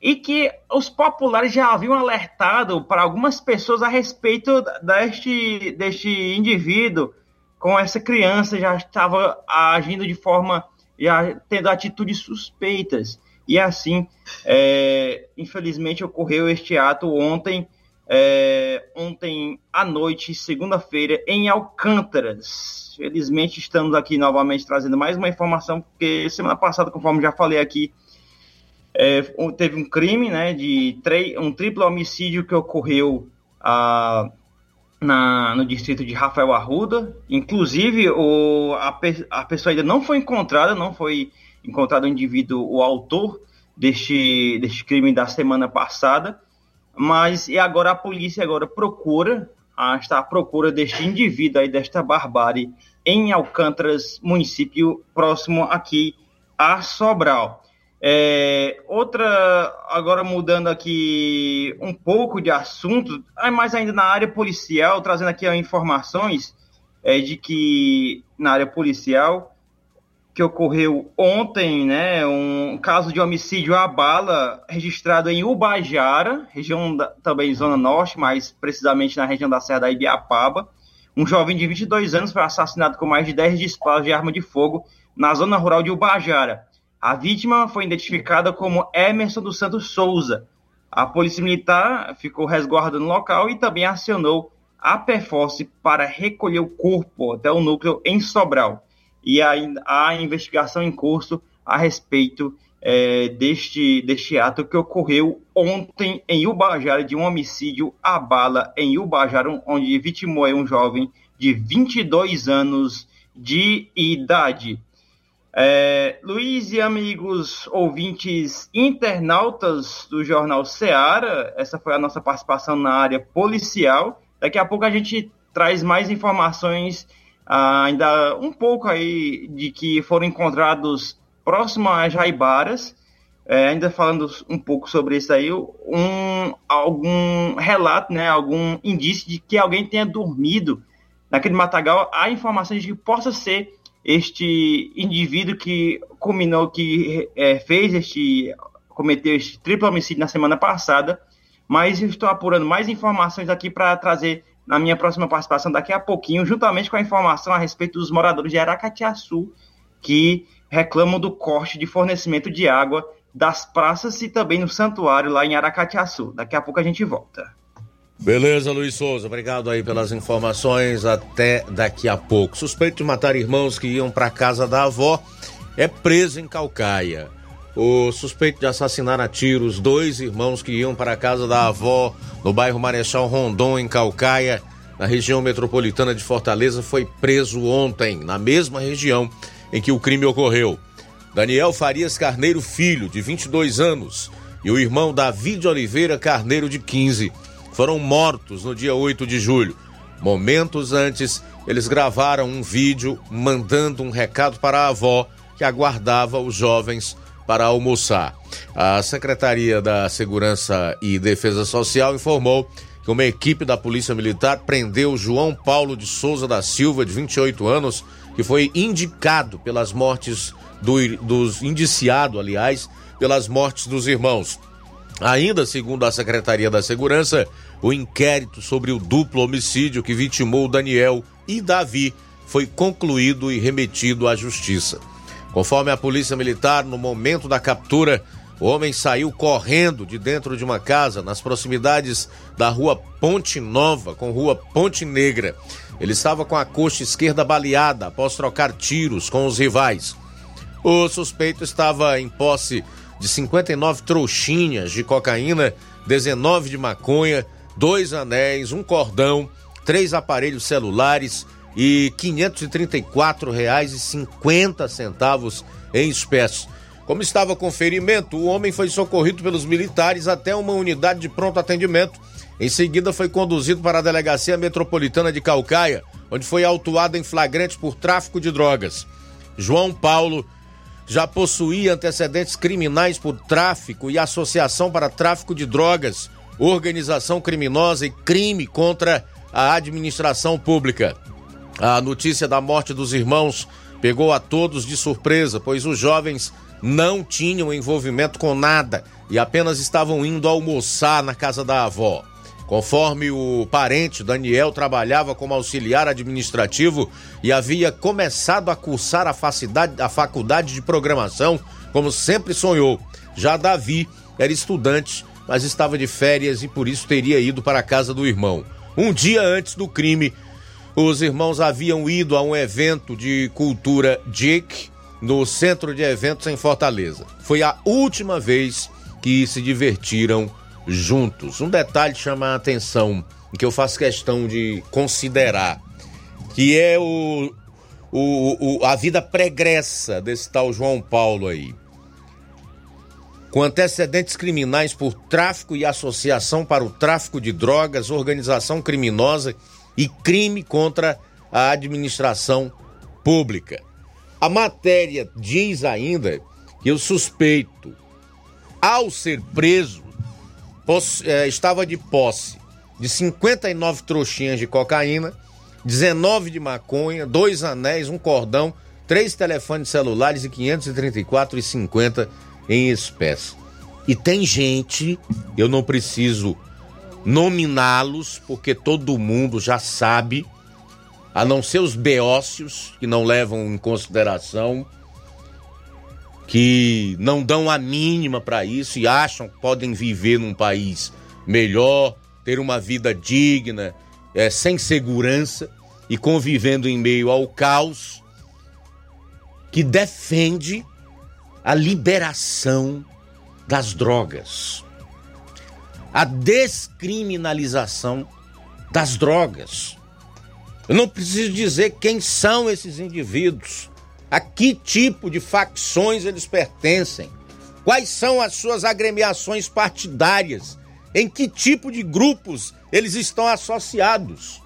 e que os populares já haviam alertado para algumas pessoas a respeito deste, deste indivíduo. Com essa criança já estava agindo de forma já tendo atitudes suspeitas. E assim é, infelizmente ocorreu este ato ontem é, ontem à noite, segunda-feira, em Alcântaras. Felizmente estamos aqui novamente trazendo mais uma informação, porque semana passada, conforme já falei aqui, é, teve um crime, né, de um triplo homicídio que ocorreu ah, na, no distrito de Rafael Arruda. Inclusive, o, a, a pessoa ainda não foi encontrada, não foi encontrado o indivíduo, o autor deste, deste crime da semana passada. Mas e agora a polícia agora procura, a, está à procura deste indivíduo aí, desta barbárie, em Alcântaras, município próximo aqui a Sobral. É, outra, agora mudando aqui um pouco de assunto, mas ainda na área policial, trazendo aqui informações é, de que na área policial que ocorreu ontem, né, um caso de homicídio à bala registrado em Ubajara, região da, também zona norte, mais precisamente na região da Serra da Ibiapaba. Um jovem de 22 anos foi assassinado com mais de 10 disparos de arma de fogo na zona rural de Ubajara. A vítima foi identificada como Emerson dos Santos Souza. A polícia militar ficou resguardando o local e também acionou a Perforce para recolher o corpo até o núcleo em Sobral e ainda há investigação em curso a respeito é, deste, deste ato que ocorreu ontem em Ubajara, de um homicídio à bala em Ubajara, onde vitimou um jovem de 22 anos de idade. É, Luiz e amigos ouvintes internautas do Jornal Seara, essa foi a nossa participação na área policial. Daqui a pouco a gente traz mais informações ainda um pouco aí de que foram encontrados próximo às Jaibaras, é, ainda falando um pouco sobre isso aí, um, algum relato, né, algum indício de que alguém tenha dormido naquele matagal, há informações de que possa ser este indivíduo que culminou, que é, fez este, cometeu este triplo homicídio na semana passada, mas estou apurando mais informações aqui para trazer na minha próxima participação daqui a pouquinho, juntamente com a informação a respeito dos moradores de Aracatiaçu, que reclamam do corte de fornecimento de água das praças e também no santuário lá em Aracatiaçu. Daqui a pouco a gente volta. Beleza, Luiz Souza, obrigado aí pelas informações. Até daqui a pouco. Suspeito de matar irmãos que iam para casa da avó é preso em Calcaia. O suspeito de assassinar a tiros dois irmãos que iam para a casa da avó no bairro Marechal Rondon, em Calcaia, na região metropolitana de Fortaleza, foi preso ontem, na mesma região em que o crime ocorreu. Daniel Farias Carneiro Filho, de 22 anos, e o irmão Davi de Oliveira Carneiro, de 15, foram mortos no dia 8 de julho. Momentos antes, eles gravaram um vídeo mandando um recado para a avó que aguardava os jovens para almoçar. A Secretaria da Segurança e Defesa Social informou que uma equipe da Polícia Militar prendeu João Paulo de Souza da Silva, de 28 anos, que foi indicado pelas mortes do, dos indiciado, aliás, pelas mortes dos irmãos. Ainda segundo a Secretaria da Segurança, o inquérito sobre o duplo homicídio que vitimou Daniel e Davi foi concluído e remetido à Justiça. Conforme a polícia militar, no momento da captura, o homem saiu correndo de dentro de uma casa nas proximidades da rua Ponte Nova com rua Ponte Negra. Ele estava com a coxa esquerda baleada após trocar tiros com os rivais. O suspeito estava em posse de 59 trouxinhas de cocaína, 19 de maconha, dois anéis, um cordão, três aparelhos celulares e R$ 534,50 em espécie. Como estava com ferimento, o homem foi socorrido pelos militares até uma unidade de pronto atendimento. Em seguida, foi conduzido para a Delegacia Metropolitana de Calcaia, onde foi autuado em flagrante por tráfico de drogas. João Paulo já possuía antecedentes criminais por tráfico e associação para tráfico de drogas, organização criminosa e crime contra a administração pública. A notícia da morte dos irmãos pegou a todos de surpresa, pois os jovens não tinham envolvimento com nada e apenas estavam indo almoçar na casa da avó. Conforme o parente, Daniel trabalhava como auxiliar administrativo e havia começado a cursar a, faculdade, de programação, como sempre sonhou. Já Davi era estudante, mas estava de férias e por isso teria ido para a casa do irmão. Um dia antes do crime, os irmãos haviam ido a um evento de cultura Dick no centro de eventos em Fortaleza. Foi a última vez que se divertiram juntos. Um detalhe chama a atenção, que eu faço questão de considerar, que é o, o, o, a vida pregressa desse tal João Paulo aí. Com antecedentes criminais por tráfico e associação para o tráfico de drogas, organização criminosa e crime contra a administração pública. A matéria diz ainda que o suspeito, ao ser preso, eh, estava de posse de 59 trouxinhas de cocaína, 19 de maconha, dois anéis, um cordão, três telefones celulares e 534,50 em espécie. E tem gente, eu não preciso nominá-los, porque todo mundo já sabe a não ser os beócios, que não levam em consideração, que não dão a mínima para isso e acham que podem viver num país melhor, ter uma vida digna, é, sem segurança e convivendo em meio ao caos, que defende a liberação das drogas, a descriminalização das drogas. Eu não preciso dizer quem são esses indivíduos, a que tipo de facções eles pertencem, quais são as suas agremiações partidárias, em que tipo de grupos eles estão associados.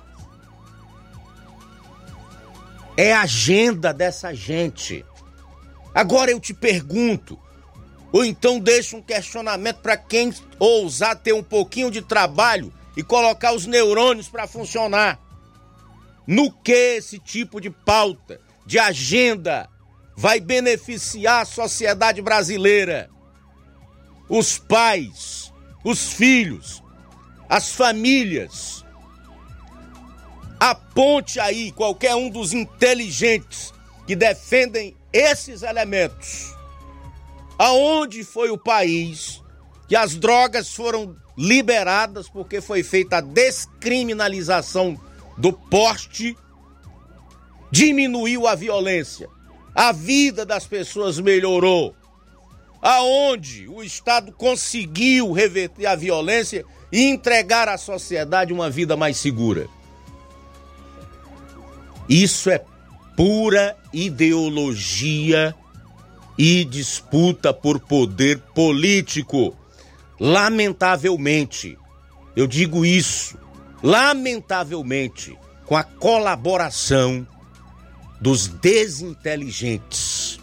É a agenda dessa gente. Agora eu te pergunto, ou então deixo um questionamento para quem ousar ter um pouquinho de trabalho e colocar os neurônios para funcionar. No que esse tipo de pauta, de agenda, vai beneficiar a sociedade brasileira? Os pais, os filhos, as famílias. Aponte aí qualquer um dos inteligentes que defendem esses elementos. Aonde foi o país que as drogas foram liberadas porque foi feita a descriminalização do poste diminuiu a violência. A vida das pessoas melhorou. Aonde o Estado conseguiu reverter a violência e entregar à sociedade uma vida mais segura. Isso é pura ideologia e disputa por poder político. Lamentavelmente, eu digo isso lamentavelmente, com a colaboração dos desinteligentes,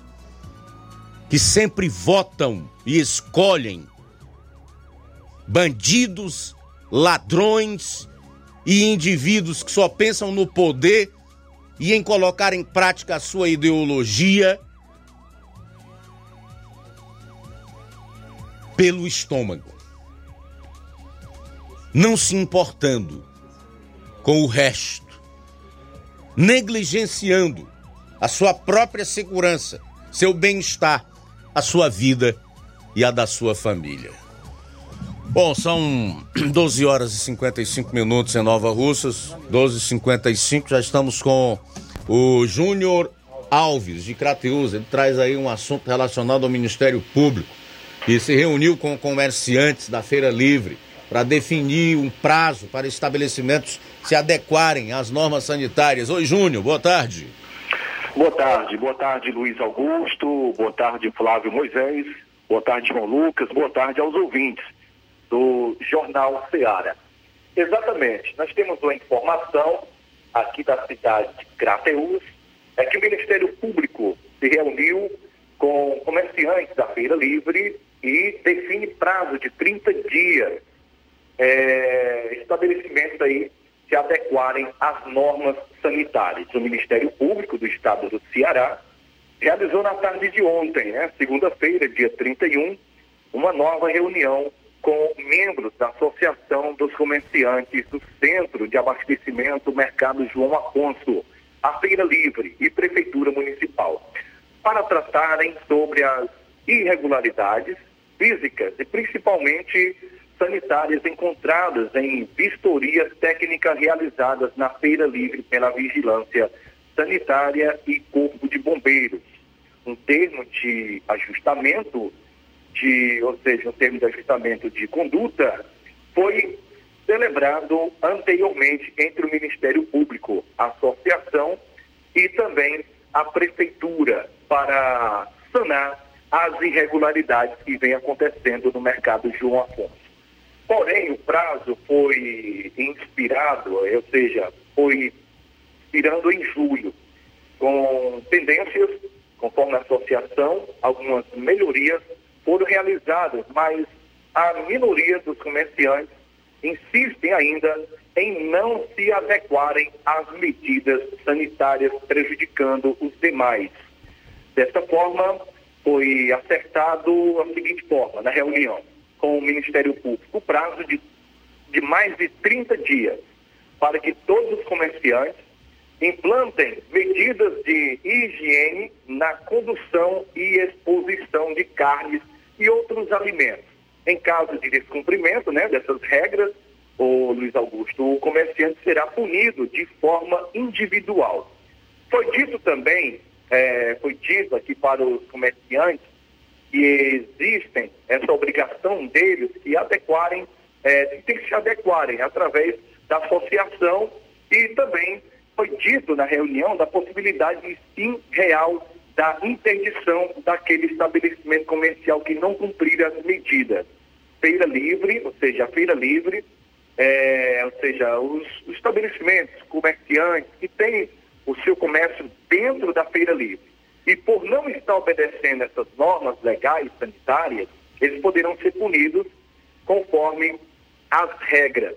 que sempre votam e escolhem bandidos, ladrões e indivíduos que só pensam no poder e em colocar em prática a sua ideologia pelo estômago não se importando com o resto, negligenciando a sua própria segurança, seu bem-estar, a sua vida e a da sua família. Bom, são *clears throat* 12 horas e 55 minutos em Nova Russas, 12 e 55 já estamos com o Júnior Alves, de Crateus. Ele traz aí um assunto relacionado ao Ministério Público, que se reuniu com comerciantes da Feira Livre para definir um prazo para estabelecimentos se adequarem às normas sanitárias. Oi, Júnior, boa tarde. Boa tarde, boa tarde, Luiz Augusto, boa tarde, Flávio Moisés, boa tarde, João Lucas, boa tarde aos ouvintes do Jornal Ceará. Exatamente, nós temos uma informação aqui da cidade de Crateús, é que o Ministério Público se reuniu com comerciantes da Feira Livre e define prazo de 30 dias é, estabelecimentos aí se adequarem às normas sanitárias. O Ministério Público do Estado do Ceará realizou na tarde de ontem, né, segunda-feira, dia 31, uma nova reunião com membros da Associação dos Comerciantes do Centro de Abastecimento Mercado João Afonso, a Feira Livre e Prefeitura Municipal, para tratarem sobre as irregularidades físicas e principalmente sanitárias encontradas em vistorias técnicas realizadas na Feira Livre pela Vigilância Sanitária e Corpo de Bombeiros. Um termo de ajustamento, de, ou seja, um termo de ajustamento de conduta, foi celebrado anteriormente entre o Ministério Público, a Associação e também a Prefeitura para sanar as irregularidades que vem acontecendo no mercado João Afonso. Porém, o prazo foi inspirado, ou seja, foi inspirando em julho, com tendências, conforme a associação, algumas melhorias foram realizadas, mas a minoria dos comerciantes insistem ainda em não se adequarem às medidas sanitárias, prejudicando os demais. Desta forma, foi acertado a seguinte forma na reunião com o Ministério Público o prazo de, de mais de 30 dias para que todos os comerciantes implantem medidas de higiene na condução e exposição de carnes e outros alimentos. Em caso de descumprimento né, dessas regras, o Luiz Augusto, o comerciante será punido de forma individual. Foi dito também, é, foi dito aqui para os comerciantes que existem essa obrigação deles que adequarem, é, tem que se adequarem através da associação e também foi dito na reunião da possibilidade sim real da interdição daquele estabelecimento comercial que não cumprir as medidas. Feira livre, ou seja, feira livre, é, ou seja, os, os estabelecimentos comerciantes que têm o seu comércio dentro da feira livre e por não estar obedecendo essas normas legais sanitárias, eles poderão ser punidos conforme as regras.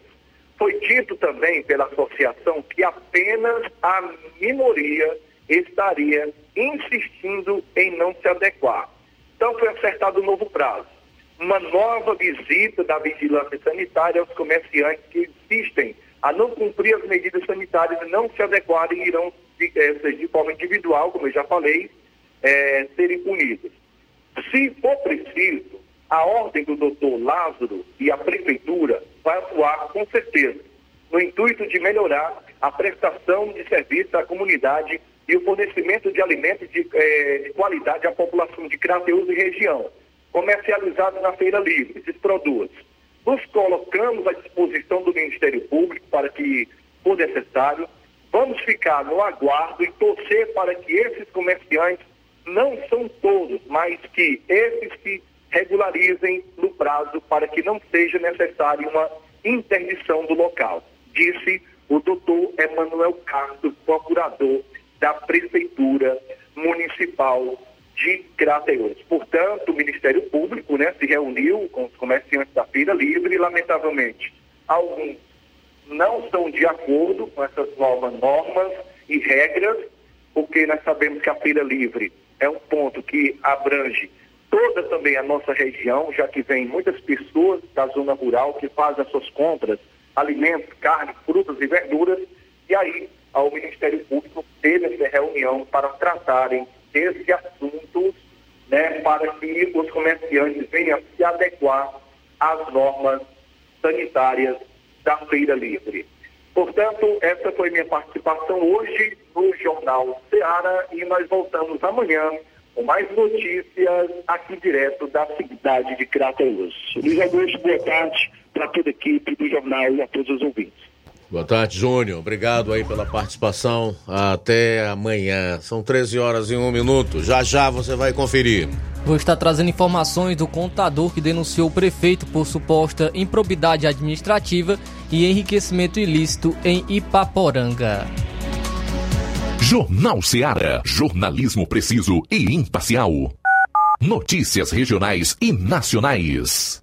Foi dito também pela associação que apenas a minoria estaria insistindo em não se adequar. Então foi acertado um novo prazo. Uma nova visita da vigilância sanitária aos comerciantes que insistem a não cumprir as medidas sanitárias e não se adequarem irão de, eh, de forma individual, como eu já falei, é, serem punidas. Se for preciso, a ordem do doutor Lázaro e a prefeitura vai atuar com certeza, no intuito de melhorar a prestação de serviço à comunidade e o fornecimento de alimentos de, é, de qualidade à população de Crateus e região, comercializados na Feira Livre, esses produtos. Nos colocamos à disposição do Ministério Público para que, for necessário, vamos ficar no aguardo e torcer para que esses comerciantes não são todos, mas que esses se regularizem no prazo para que não seja necessária uma interdição do local, disse o doutor Emanuel Castro, procurador da Prefeitura Municipal de Crateús. Portanto, o Ministério Público né, se reuniu com os comerciantes da Feira Livre e, lamentavelmente, alguns não estão de acordo com essas novas normas e regras, porque nós sabemos que a Feira Livre é um ponto que abrange toda também a nossa região, já que vem muitas pessoas da zona rural que fazem as suas compras, alimentos, carne, frutas e verduras, e aí o Ministério Público teve essa reunião para tratarem desse assunto, né, para que os comerciantes venham se adequar às normas sanitárias da Feira Livre. Portanto, essa foi minha participação hoje no Jornal Ceará e nós voltamos amanhã com mais notícias aqui direto da cidade de Crateus. Luiz Augusto, boa tarde para toda a equipe do jornal e a todos os ouvintes. Boa tarde, Júnior. Obrigado aí pela participação. Até amanhã. São 13 horas e um minuto. Já já você vai conferir. Vou estar trazendo informações do contador que denunciou o prefeito por suposta improbidade administrativa e enriquecimento ilícito em Ipaporanga. Jornal Seara. Jornalismo preciso e imparcial. Notícias regionais e nacionais.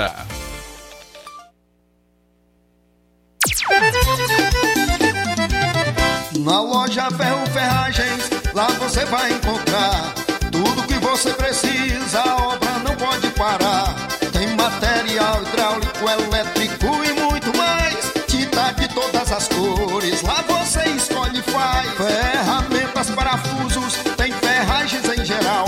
Na loja Ferro Ferragens, lá você vai encontrar tudo que você precisa, a obra não pode parar. Tem material hidráulico, elétrico e muito mais. Tinta de todas as cores, lá você escolhe e faz. Ferramentas, parafusos, tem ferragens em geral.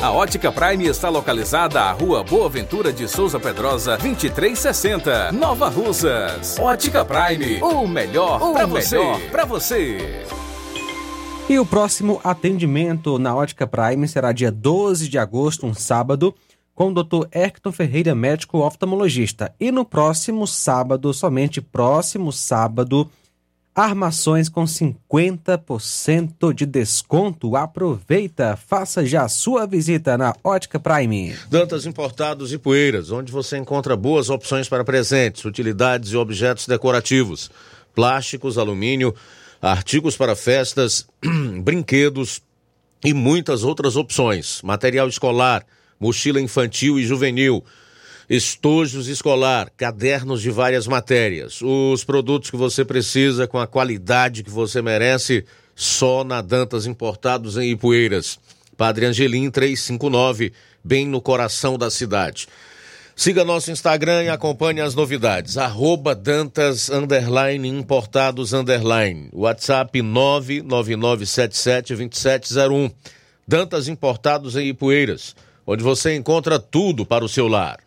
A Ótica Prime está localizada à Rua Boa Ventura de Souza Pedrosa, 2360, Nova Russas. Ótica Prime, o melhor para você. Para você. E o próximo atendimento na Ótica Prime será dia 12 de agosto, um sábado, com o Dr. Hector Ferreira, médico oftalmologista. E no próximo sábado, somente próximo sábado, armações com 50% de desconto. Aproveita, faça já sua visita na Ótica Prime. Dantas Importados e Poeiras, onde você encontra boas opções para presentes, utilidades e objetos decorativos, plásticos, alumínio, artigos para festas, *clears throat* brinquedos e muitas outras opções. Material escolar, mochila infantil e juvenil estojos escolar, cadernos de várias matérias, os produtos que você precisa com a qualidade que você merece, só na Dantas Importados em Ipueiras. Padre Angelim 359, bem no coração da cidade. Siga nosso Instagram e acompanhe as novidades. Arroba Dantas underline, Importados underline. WhatsApp 999772701. Dantas Importados em Ipueiras, onde você encontra tudo para o seu lar.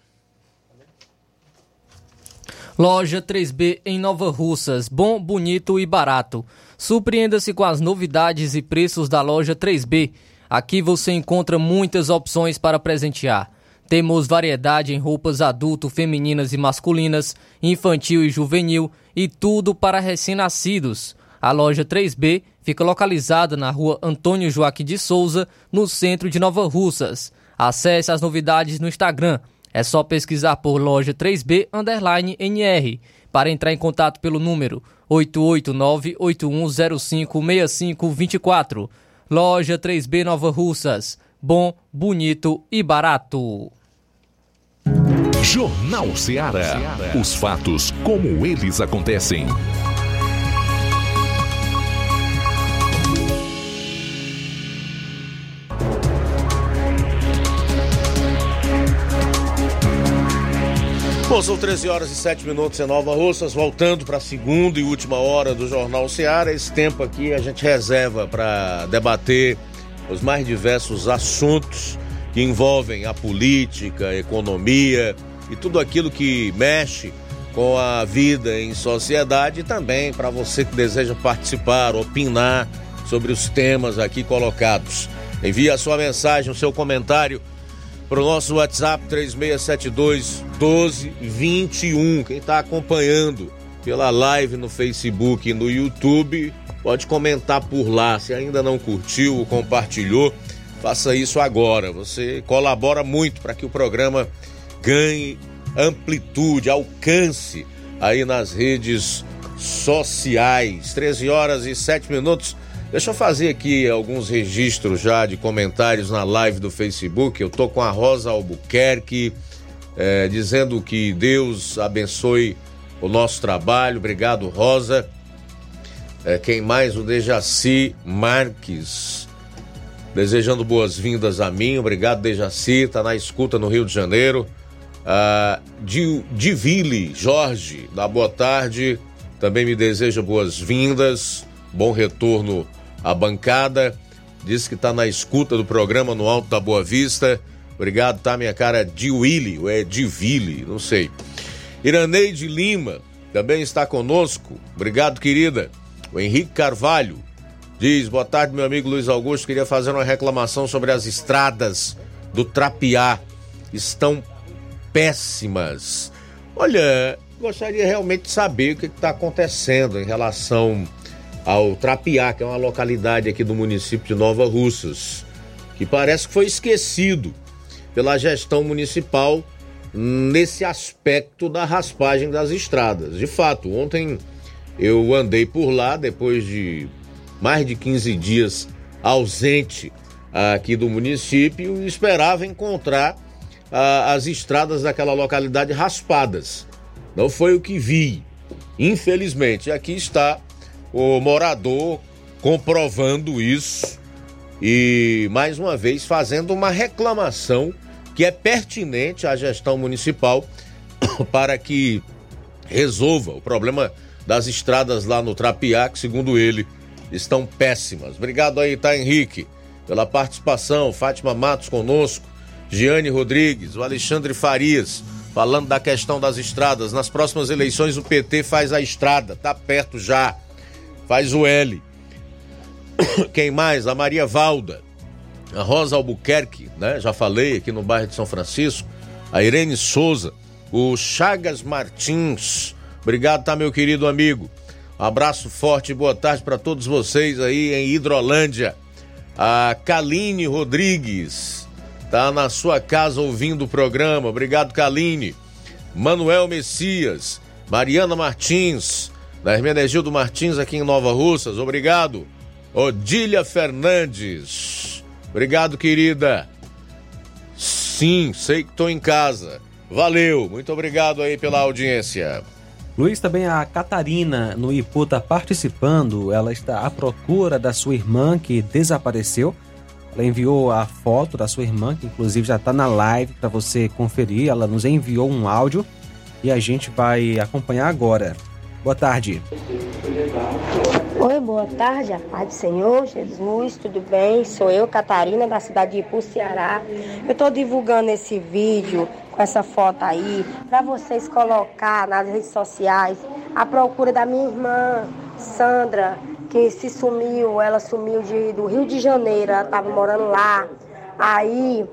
Loja 3B em Nova Russas. Bom, bonito e barato. Surpreenda-se com as novidades e preços da loja 3B. Aqui você encontra muitas opções para presentear. Temos variedade em roupas adulto, femininas e masculinas, infantil e juvenil e tudo para recém-nascidos. A loja 3B fica localizada na rua Antônio Joaquim de Souza, no centro de Nova Russas. Acesse as novidades no Instagram é só pesquisar por loja 3B underline NR para entrar em contato pelo número 889-8105-6524. Loja 3B Nova Russas. Bom, bonito e barato. Jornal Ceará. Os fatos como eles acontecem. Bom, são 13 horas e 7 minutos em Nova Russas, voltando para a segunda e última hora do Jornal Seara. Esse tempo aqui a gente reserva para debater os mais diversos assuntos que envolvem a política, a economia e tudo aquilo que mexe com a vida em sociedade e também para você que deseja participar, opinar sobre os temas aqui colocados. Envie a sua mensagem, o seu comentário para o nosso WhatsApp 3672 1221. Quem está acompanhando pela live no Facebook e no YouTube, pode comentar por lá. Se ainda não curtiu ou compartilhou, faça isso agora. Você colabora muito para que o programa ganhe amplitude, alcance aí nas redes sociais. 13 horas e 7 minutos. Deixa eu fazer aqui alguns registros já de comentários na live do Facebook. Eu tô com a Rosa Albuquerque é, dizendo que Deus abençoe o nosso trabalho. Obrigado, Rosa. É, quem mais? O Dejaci Marques. Desejando boas-vindas a mim. Obrigado, Dejaci. Tá na escuta no Rio de Janeiro. Ah, Divile Jorge, da boa tarde. Também me deseja boas-vindas. Bom retorno a bancada. Diz que está na escuta do programa no Alto da Boa Vista. Obrigado, tá, minha cara? De Willy, ou é de Ville, não sei. Iraneide Lima também está conosco. Obrigado, querida. O Henrique Carvalho diz: Boa tarde, meu amigo Luiz Augusto. Queria fazer uma reclamação sobre as estradas do Trapiá. Estão péssimas. Olha, gostaria realmente de saber o que está acontecendo em relação ao Trapiá, que é uma localidade aqui do município de Nova Russas, que parece que foi esquecido pela gestão municipal nesse aspecto da raspagem das estradas. De fato, ontem eu andei por lá depois de mais de 15 dias ausente aqui do município e esperava encontrar ah, as estradas daquela localidade raspadas. Não foi o que vi. Infelizmente, aqui está o morador comprovando isso e, mais uma vez, fazendo uma reclamação que é pertinente à gestão municipal *coughs* para que resolva o problema das estradas lá no Trapiá, que, segundo ele, estão péssimas. Obrigado aí, tá, Henrique, pela participação. Fátima Matos conosco, Giane Rodrigues, o Alexandre Farias, falando da questão das estradas. Nas próximas eleições, o PT faz a estrada, tá perto já faz o L. *coughs* Quem mais? A Maria Valda, a Rosa Albuquerque, né? Já falei aqui no bairro de São Francisco. A Irene Souza, o Chagas Martins. Obrigado, tá, meu querido amigo. Abraço forte e boa tarde para todos vocês aí em Hidrolândia. A Kaline Rodrigues tá na sua casa ouvindo o programa. Obrigado, Kaline. Manuel Messias, Mariana Martins, da Hermenegildo Martins aqui em Nova Russas. Obrigado. Odília Fernandes. Obrigado, querida. Sim, sei que estou em casa. Valeu, muito obrigado aí pela audiência. Luiz, também a Catarina no Ipu está participando. Ela está à procura da sua irmã que desapareceu. Ela enviou a foto da sua irmã, que inclusive já está na live para você conferir. Ela nos enviou um áudio e a gente vai acompanhar agora. Boa tarde. Oi, boa tarde, a paz do Senhor, Jesus, tudo bem? Sou eu, Catarina, da cidade de Ipu, Ceará. Eu estou divulgando esse vídeo com essa foto aí para vocês colocar nas redes sociais a procura da minha irmã Sandra, que se sumiu, ela sumiu de, do Rio de Janeiro, ela estava morando lá. Aí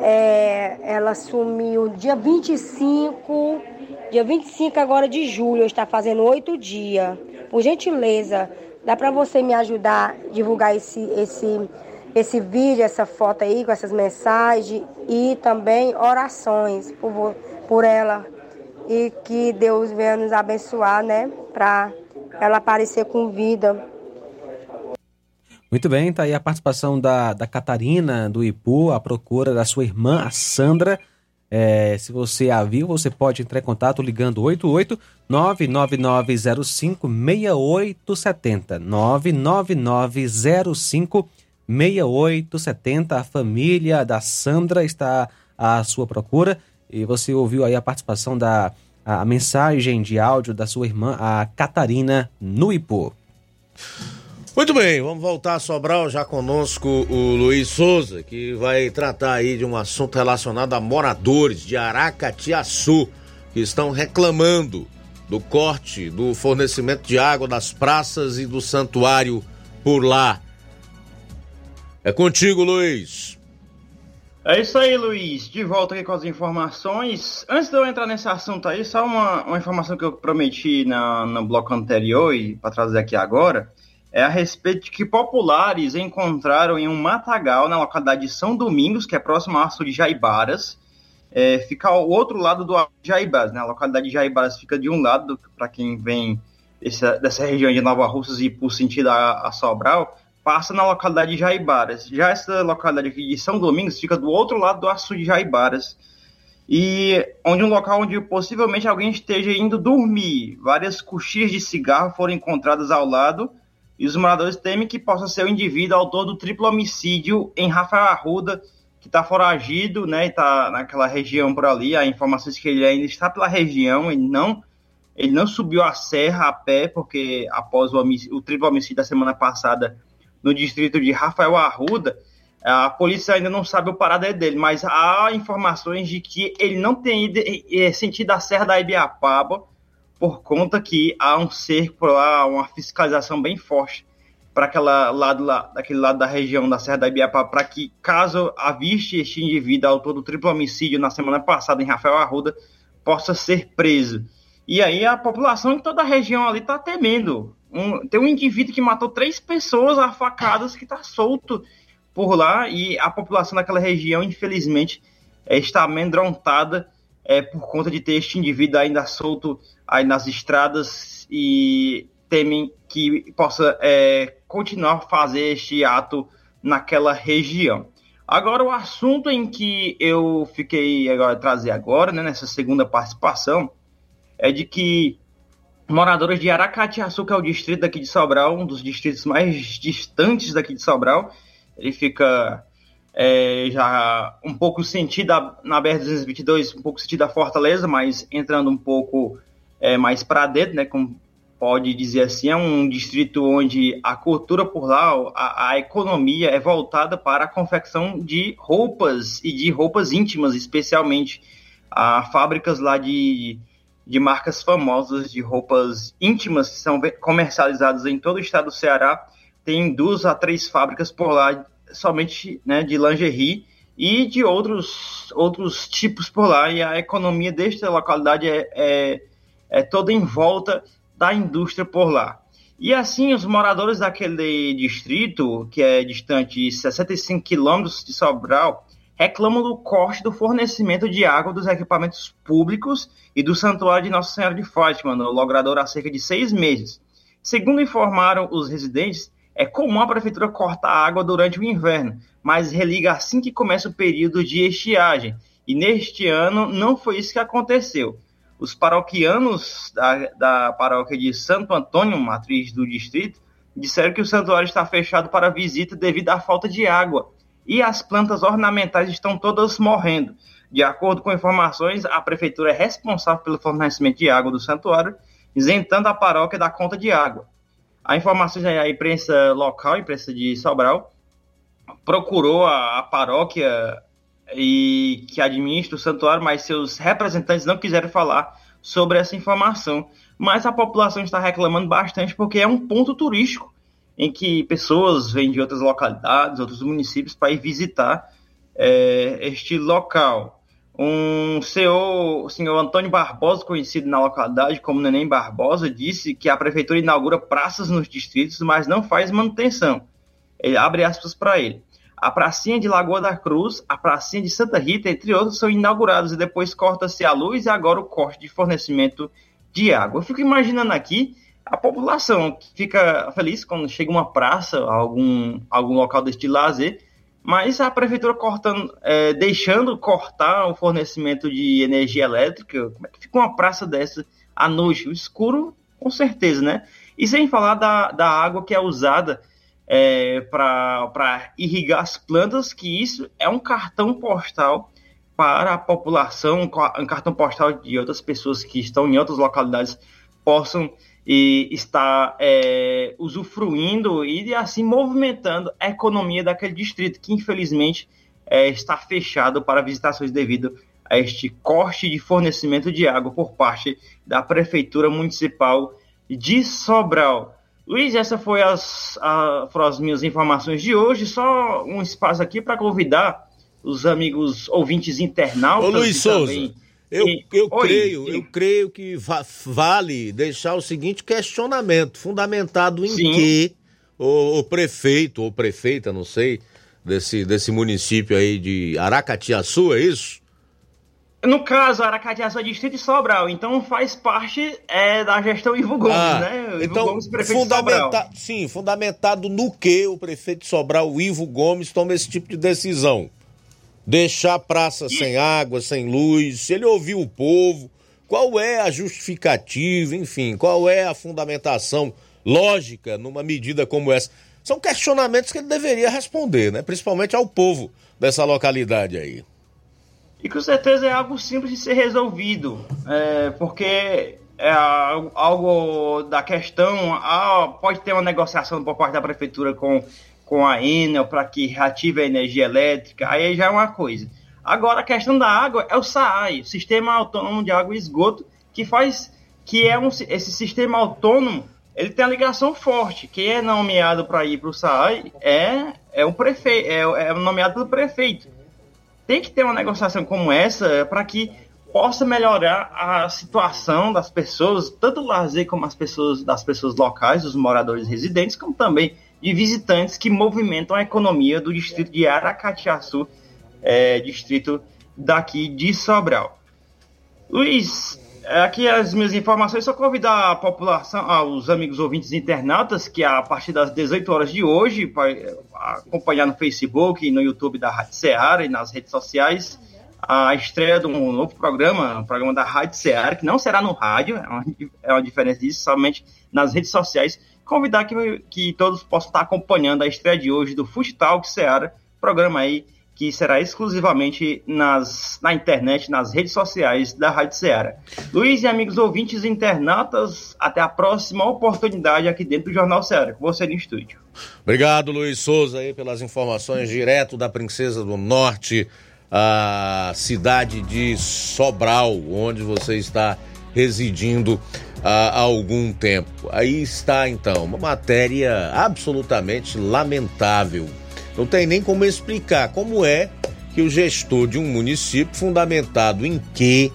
é, ela sumiu dia 25, dia 25 agora de julho, está fazendo oito dias. Por gentileza, dá para você me ajudar a divulgar esse, esse, esse vídeo, essa foto aí, com essas mensagens e também orações por, por ela. E que Deus venha nos abençoar, né? Para ela aparecer com vida. Muito bem, tá aí a participação da, da Catarina do Ipu, a procura da sua irmã, a Sandra. É, se você a viu, você pode entrar em contato ligando 88 99905 6870. 99905 6870. A família da Sandra está à sua procura. E você ouviu aí a participação da a mensagem de áudio da sua irmã, a Catarina no Ipu. Muito bem, vamos voltar a Sobral, já conosco o Luiz Souza, que vai tratar aí de um assunto relacionado a moradores de Aracatiaçu, que estão reclamando do corte do fornecimento de água das praças e do santuário por lá. É contigo, Luiz. É isso aí, Luiz. De volta aqui com as informações. Antes de eu entrar nesse assunto aí, só uma, uma informação que eu prometi na, no bloco anterior e para trazer aqui agora é a respeito de que populares encontraram em um matagal na localidade de São Domingos, que é próximo ao aço de Jaibaras, é, fica ao outro lado do Jaibaras, né? A localidade de Jaibaras fica de um lado, para quem vem dessa, região de Nova Russas e por sentido a, a Sobral, passa na localidade de Jaibaras. Já essa localidade aqui de São Domingos fica do outro lado do aço de Jaibaras, e onde um local onde possivelmente alguém esteja indo dormir. Várias coxias de cigarro foram encontradas ao lado, e os moradores temem que possa ser o indivíduo autor do triplo homicídio em Rafael Arruda, que está foragido, né, está naquela região por ali. Há informações que ele ainda está pela região, ele não, ele não subiu a serra a pé, porque após o, o triplo homicídio da semana passada no distrito de Rafael Arruda, a polícia ainda não sabe o paradero dele, mas há informações de que ele não tem ido, é, sentido a serra da Ibiapaba, por conta que há um cerco lá, uma fiscalização bem forte para aquela lado lá, daquele lado da região da Serra da Ibiapá, para que caso aviste este indivíduo autor do triplo homicídio na semana passada em Rafael Arruda, possa ser preso. E aí a população em toda a região ali está temendo. Um, tem um indivíduo que matou três pessoas a facadas que está solto por lá e a população daquela região, infelizmente, é, está amedrontada é, por conta de ter este indivíduo ainda solto aí nas estradas e temem que possa é, continuar a fazer este ato naquela região. Agora, o assunto em que eu fiquei agora trazer agora, né, nessa segunda participação, é de que moradores de Aracatiaçu, que é o distrito daqui de Sobral, um dos distritos mais distantes daqui de Sobral, ele fica é, já um pouco sentido na BR-222, um pouco sentido a Fortaleza, mas entrando um pouco é, mais para dentro, né, como pode dizer assim, é um distrito onde a cultura por lá, a, a, economia é voltada para a confecção de roupas e de roupas íntimas, especialmente. Há fábricas lá de, de marcas famosas de roupas íntimas que são comercializadas em todo o estado do Ceará. Tem duas a três fábricas por lá, somente né, de lingerie e de outros, outros tipos por lá. E a economia desta localidade é, é é, toda em volta da indústria por lá. E assim, os moradores daquele distrito, que é distante 65 quilômetros de Sobral, reclamam do corte do fornecimento de água dos equipamentos públicos e do Santuário de Nossa Senhora de Fátima, no logrador há cerca de seis meses. Segundo informaram os residentes, é comum a prefeitura cortar água durante o inverno, mas religa assim que começa o período de estiagem. E neste ano não foi isso que aconteceu. Os paroquianos da, da paróquia de Santo Antônio, matriz do distrito, disseram que o santuário está fechado para visita devido à falta de água e as plantas ornamentais estão todas morrendo. De acordo com informações, a prefeitura é responsável pelo fornecimento de água do santuário, isentando a paróquia da conta de água. A informações aí, a imprensa local, imprensa de Sobral, procurou a, a paróquia e que administra o santuário, mas seus representantes não quiseram falar sobre essa informação. Mas a população está reclamando bastante porque é um ponto turístico em que pessoas vêm de outras localidades, outros municípios para ir visitar é, este local. Um CEO, o senhor Antônio Barbosa, conhecido na localidade como Neném Barbosa, disse que a prefeitura inaugura praças nos distritos, mas não faz manutenção. Ele abre aspas para ele. A pracinha de Lagoa da Cruz, a pracinha de Santa Rita, entre outros, são inaugurados e depois corta-se a luz e agora o corte de fornecimento de água. Eu fico imaginando aqui a população que fica feliz quando chega uma praça, algum, algum local deste lazer, mas a prefeitura cortando, é, deixando cortar o fornecimento de energia elétrica, como é que fica uma praça dessa à noite? O escuro, com certeza, né? E sem falar da, da água que é usada é, para irrigar as plantas, que isso é um cartão postal para a população, um cartão postal de outras pessoas que estão em outras localidades possam e estar é, usufruindo e assim movimentando a economia daquele distrito que infelizmente é, está fechado para visitações devido a este corte de fornecimento de água por parte da prefeitura municipal de Sobral. Luiz, essa foi as, a, foram as minhas informações de hoje. Só um espaço aqui para convidar os amigos ouvintes internautas. Ô, Luiz Souza, também... eu, eu, Oi, creio, eu creio que va vale deixar o seguinte questionamento, fundamentado em sim. que o, o, prefeito ou prefeita, não sei, desse, desse município aí de Aracatiaçu, é isso? No caso, Aracatiaçu é distrito de Sobral, então faz parte é, da gestão Ivo Gomes, ah, né? Ivo então, Gomes, prefeito fundamenta Sim, fundamentado no que o prefeito de Sobral, o Ivo Gomes, toma esse tipo de decisão? Deixar a praça e... sem água, sem luz, se ele ouviu o povo, qual é a justificativa, enfim, qual é a fundamentação lógica numa medida como essa? São questionamentos que ele deveria responder, né? Principalmente ao povo dessa localidade aí e com certeza é algo simples de ser resolvido, é, porque é algo da questão, ah, pode ter uma negociação por parte da prefeitura com, com a Enel para que reative a energia elétrica, aí já é uma coisa. Agora a questão da água é o SAAI, Sistema Autônomo de Água e Esgoto, que faz que é um, esse sistema autônomo ele tem a ligação forte. Quem é nomeado para ir para o SAAI é, é o prefeito, é, é nomeado pelo prefeito tem que ter uma negociação como essa para que possa melhorar a situação das pessoas, tanto do lazer como as pessoas das pessoas locais, dos moradores residentes, como também de visitantes que movimentam a economia do distrito de Aracatiaçu, é, distrito daqui de Sobral. Luiz, aqui as minhas informações, só convidar a população, os amigos ouvintes internautas, que a partir das 18 horas de hoje, para acompanhar no Facebook no YouTube da Rádio Ceará e nas redes sociais, a estreia de um novo programa, um programa da Rádio Ceará, que não será no rádio, é uma, é uma diferença disso, somente nas redes sociais. Convidar que, que todos possam estar acompanhando a estreia de hoje do Food Talk Ceará, programa aí que será exclusivamente nas, na internet, nas redes sociais da Rádio Ceará. Luiz e amigos ouvintes internautas, até a próxima oportunidade aqui dentro do Jornal Ceará, com você no estúdio. Obrigado, Luiz Souza, aí, pelas informações direto da Princesa do Norte, a cidade de Sobral, onde você está residindo há algum tempo. Aí está, então, uma matéria absolutamente lamentável não tem nem como explicar como é que o gestor de um município, fundamentado em que,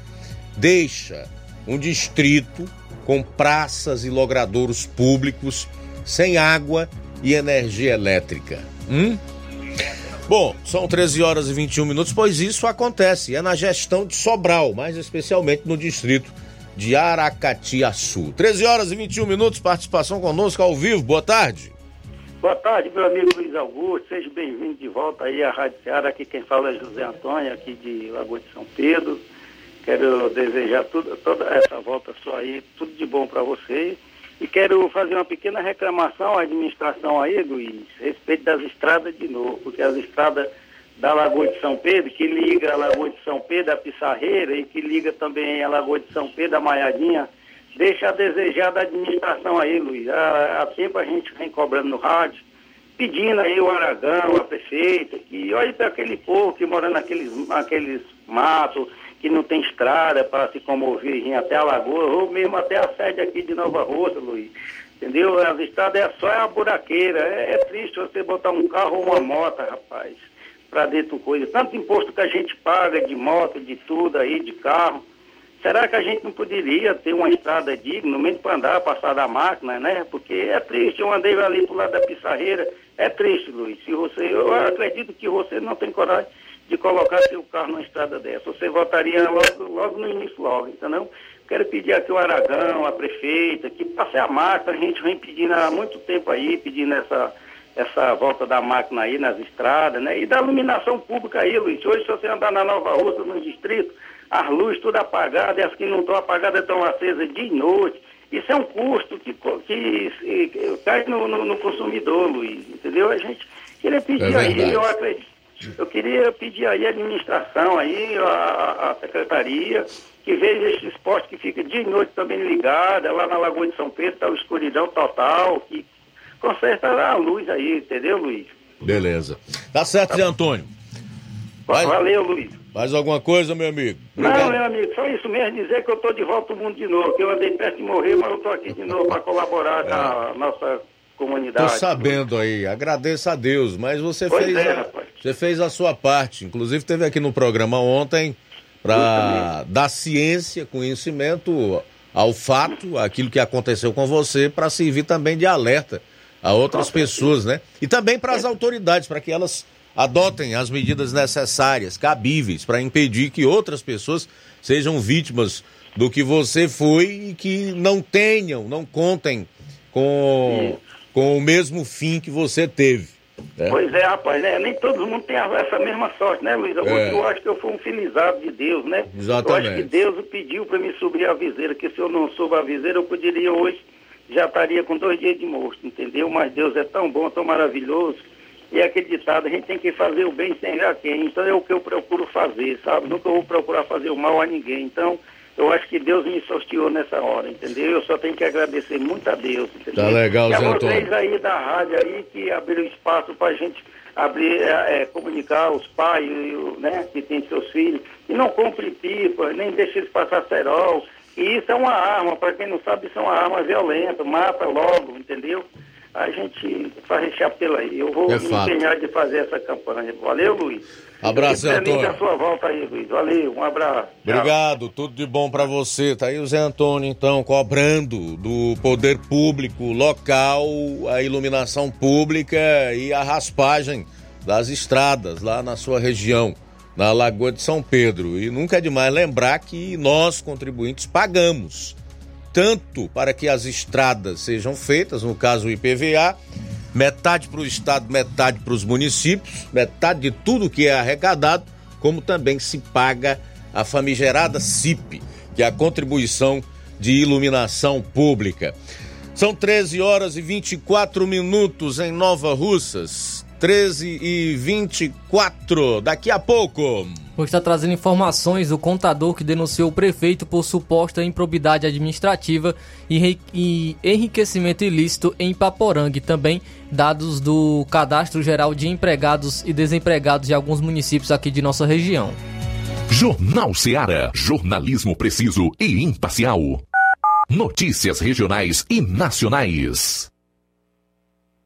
deixa um distrito com praças e logradouros públicos sem água e energia elétrica. Hum? Bom, são 13 horas e 21 minutos, pois isso acontece. É na gestão de Sobral, mais especialmente no distrito de Aracatiaçu. 13 horas e 21 minutos, participação conosco ao vivo. Boa tarde. Boa tarde, meu amigo Luiz Augusto. Seja bem-vindo de volta aí à Rádio Ceará. Aqui quem fala é José Antônio, aqui de Lagoa de São Pedro. Quero desejar tudo, toda essa volta sua aí, tudo de bom para você. E quero fazer uma pequena reclamação à administração aí, Luiz, a respeito das estradas de novo, porque as estradas da Lagoa de São Pedro, que liga a Lagoa de São Pedro a Pissarreira e que liga também a Lagoa de São Pedro a Maiadinha, deixa a desejar da administração aí, Luiz. Há, há tempo a gente vem cobrando no rádio, pedindo aí o Aragão, a prefeita, que olhe para aquele povo que mora naqueles, naqueles matos, que não tem estrada para se comover ir até a lagoa, ou mesmo até a sede aqui de Nova Rosa, Luiz. Entendeu? As estradas é só a buraqueira. É, é triste você botar um carro ou uma moto, rapaz, para dentro coisa. Tanto imposto que a gente paga de moto, de tudo aí, de carro. Será que a gente não poderia ter uma estrada digna, menos para andar, passar da máquina, né? Porque é triste, eu andei ali pro lado da pissarreira, é triste, Luiz. Se você, eu acredito que você não tem coragem de colocar seu carro numa estrada dessa. Você votaria logo, logo no início, logo, entendeu? Quero pedir aqui o Aragão, a prefeita, que passe a máquina, a gente vem pedindo há muito tempo aí, pedindo essa, essa volta da máquina aí nas estradas, né? E da iluminação pública aí, Luiz. Hoje, se você andar na Nova Rússia, no distrito, as luzes tudo apagadas, e as que não estão apagadas estão acesas de noite. Isso é um custo que, que, que cai no, no, no, consumidor, Luiz, entendeu? A gente queria pedir é aí, eu acredito, eu queria pedir aí a administração, aí, a, a secretaria, que veja esse esporte que fica de noite também ligada, lá na Lagoa de São Pedro, está escuridão total, que conserta a luz aí, entendeu, Luiz? Beleza. Tá certo, Zé Antônio. Vai, Valeu, Luiz. Mais alguma coisa, meu amigo? Obrigado. Não, meu amigo, só isso mesmo, dizer que eu estou de volta ao mundo de novo, que eu andei perto de morrer, mas eu estou aqui de novo para colaborar é. com a nossa comunidade. Estou sabendo aí, agradeço a Deus, mas você fez, é, a, você fez a sua parte. Inclusive teve aqui no programa ontem para dar ciência, conhecimento ao fato, aquilo que aconteceu com você, para servir também de alerta a outras pessoas, né? E também para as autoridades, para que elas adotem as medidas necessárias, cabíveis, para impedir que outras pessoas sejam vítimas do que você foi e que não tenham, não contem com, com o mesmo fim que você teve. Né? Pois é, rapaz, né? Nem todo mundo tem essa mesma sorte, né, Luiz? Eu, é. eu acho que eu fui um filizado de Deus, né? Exatamente. Eu acho que Deus pediu para me subir a viseira, que se eu não soube a viseira, eu poderia hoje, já estaria com dois dias de morto, entendeu? Mas Deus é tão bom, tão maravilhoso, e aquele ditado, a gente tem que fazer o bem sem a quem. Então é o que eu procuro fazer, sabe? Nunca vou procurar fazer o mal a ninguém. Então, eu acho que Deus me sorteou nessa hora, entendeu? Eu só tenho que agradecer muito a Deus, entendeu? Tá legal, Zé Antônio. vocês aí da rádio aí que abriram espaço para a gente abrir, é, é, comunicar os pais, né, que têm seus filhos, e não compre pipa, nem deixe eles passar cerol. E isso é uma arma, para quem não sabe, isso é uma arma violenta, mata logo, entendeu? A gente faz esse apelo aí. Eu vou é me empenhar de fazer essa campanha. Valeu, Luiz. Abraço, Antônio. a sua volta aí, Luiz. Valeu, um abraço. Obrigado, tudo de bom para você. Tá aí o Zé Antônio, então, cobrando do poder público local a iluminação pública e a raspagem das estradas lá na sua região, na Lagoa de São Pedro. E nunca é demais lembrar que nós, contribuintes, pagamos tanto para que as estradas sejam feitas, no caso o IPVA, metade para o Estado, metade para os municípios, metade de tudo que é arrecadado, como também se paga a famigerada CIP, que é a contribuição de iluminação pública. São 13 horas e 24 minutos em Nova Russas. 13 e 24. Daqui a pouco. Vou estar trazendo informações do contador que denunciou o prefeito por suposta improbidade administrativa e enriquecimento ilícito em Paporanga. também dados do Cadastro Geral de Empregados e Desempregados de alguns municípios aqui de nossa região. Jornal Seara. Jornalismo preciso e imparcial. Notícias regionais e nacionais.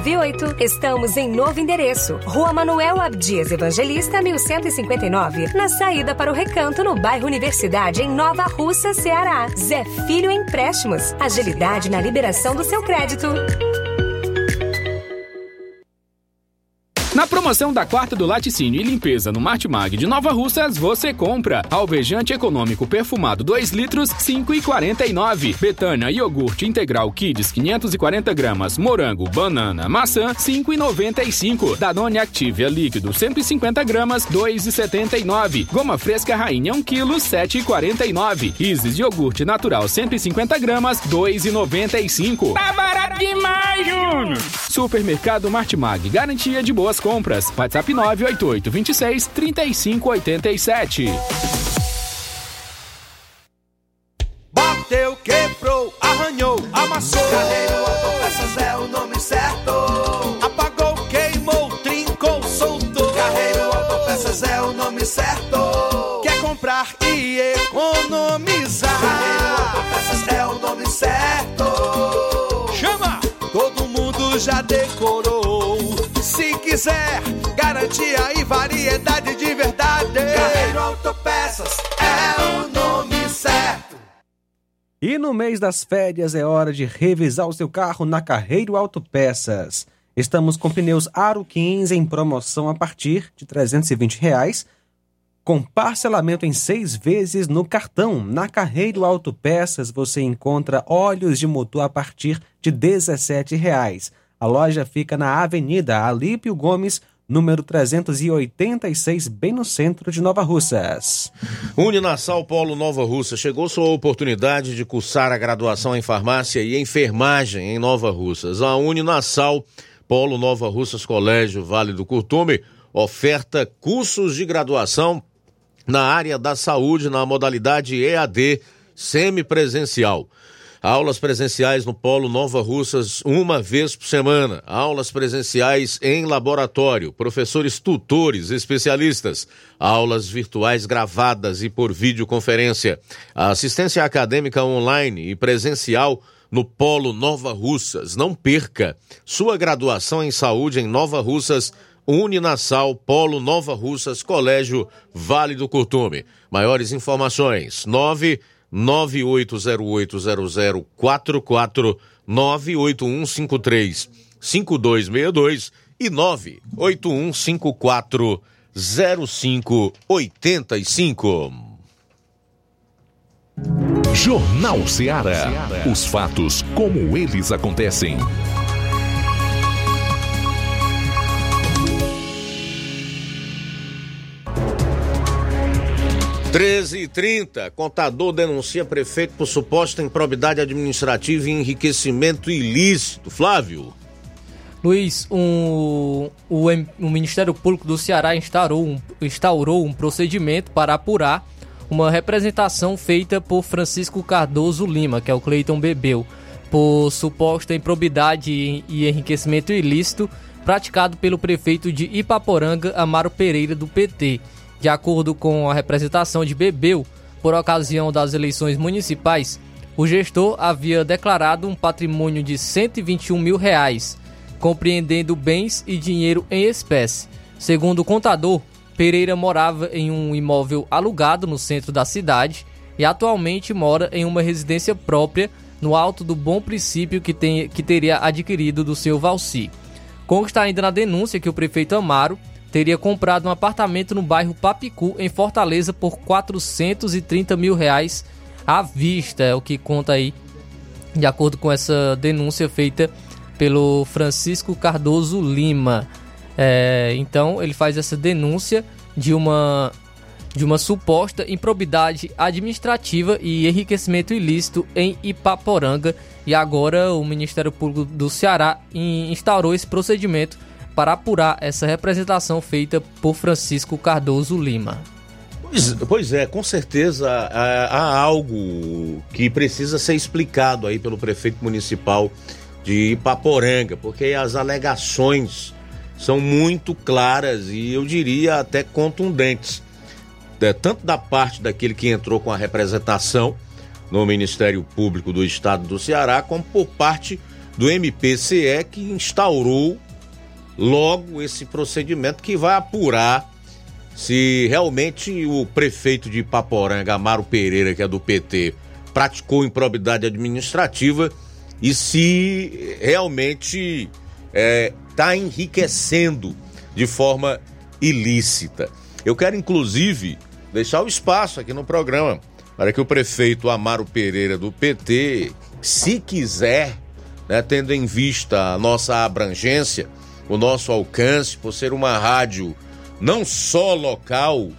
981330698. Estamos em novo endereço. Rua Manuel Abdias Evangelista, 1159. Na saída para o Recanto, no bairro Universidade, em Nova Russa, Ceará. Zé Filho Empréstimos. Agilidade na liberação do seu crédito. Promoção da quarta do laticínio e limpeza no Martimag de Nova Russas, você compra alvejante econômico perfumado 2 litros, 5,49. Betânia iogurte integral Kids 540 gramas, morango, banana, maçã, 5,95. Danone Activia líquido 150 gramas, 2,79. Goma fresca rainha 1 kg, 7,49. Isis iogurte natural 150 gramas, 2,95. Tá barato demais, Júnior! Supermercado Martimag, garantia de boas compras. WhatsApp 988 26 35 87. Bateu, quebrou, arranhou, amassou. Carreiro Autopeças é o nome certo. Apagou, queimou, trincou, soltou. Carreiro Autopeças é o nome certo. Quer comprar e economizar? Carreiro Autopeças é o nome certo. Chama! Todo mundo já decorou. Se quiser, garantia e variedade de verdade. Carreiro Autopeças é o nome certo. E no mês das férias é hora de revisar o seu carro na Carreiro Autopeças. Estamos com pneus Aro 15 em promoção a partir de 320 reais, com parcelamento em seis vezes no cartão. Na Carreiro Autopeças você encontra óleos de motor a partir de 17 reais. A loja fica na Avenida Alípio Gomes, número 386, bem no centro de Nova Russas. Uninassal Polo Nova Russa. Chegou sua oportunidade de cursar a graduação em farmácia e enfermagem em Nova Russas. A Uninassal Polo Nova Russas Colégio Vale do Curtume oferta cursos de graduação na área da saúde na modalidade EAD semipresencial. Aulas presenciais no Polo Nova Russas uma vez por semana. Aulas presenciais em laboratório. Professores tutores especialistas. Aulas virtuais gravadas e por videoconferência. Assistência acadêmica online e presencial no Polo Nova Russas. Não perca sua graduação em saúde em Nova Russas. Uninassal, Polo Nova Russas, Colégio Vale do Curtume. Maiores informações: 9 98080044 98153 5262 e 98154 0585. Jornal Ceará. Os fatos como eles acontecem. 13 e 30 contador denuncia prefeito por suposta improbidade administrativa e enriquecimento ilícito. Flávio. Luiz, um, o, o Ministério Público do Ceará instaurou um, instaurou um procedimento para apurar uma representação feita por Francisco Cardoso Lima, que é o Cleiton Bebeu, por suposta improbidade e enriquecimento ilícito praticado pelo prefeito de Ipaporanga, Amaro Pereira, do PT. De acordo com a representação de Bebeu, por ocasião das eleições municipais, o gestor havia declarado um patrimônio de 121 mil reais, compreendendo bens e dinheiro em espécie. Segundo o contador, Pereira morava em um imóvel alugado no centro da cidade e atualmente mora em uma residência própria no alto do bom princípio que, tem, que teria adquirido do seu Valci. Consta ainda na denúncia que o prefeito Amaro teria comprado um apartamento no bairro Papicu, em Fortaleza, por 430 mil reais à vista. É o que conta aí, de acordo com essa denúncia feita pelo Francisco Cardoso Lima. É, então ele faz essa denúncia de uma de uma suposta improbidade administrativa e enriquecimento ilícito em Ipaporanga e agora o Ministério Público do Ceará instaurou esse procedimento para apurar essa representação feita por Francisco Cardoso Lima. Pois, pois é, com certeza há, algo que precisa ser explicado aí pelo prefeito municipal de Ipaporanga, porque as alegações são muito claras e eu diria até contundentes, é, tanto da parte daquele que entrou com a representação no Ministério Público do Estado do Ceará, como por parte do MPCE que instaurou logo esse procedimento que vai apurar se realmente o prefeito de Ipaporanga, Amaro Pereira, que é do PT, praticou improbidade administrativa e se realmente está é, tá enriquecendo de forma ilícita. Eu quero, inclusive, deixar o espaço aqui no programa para que o prefeito Amaro Pereira do PT, se quiser, né, tendo em vista a nossa abrangência, o nosso alcance, por ser uma rádio não só local,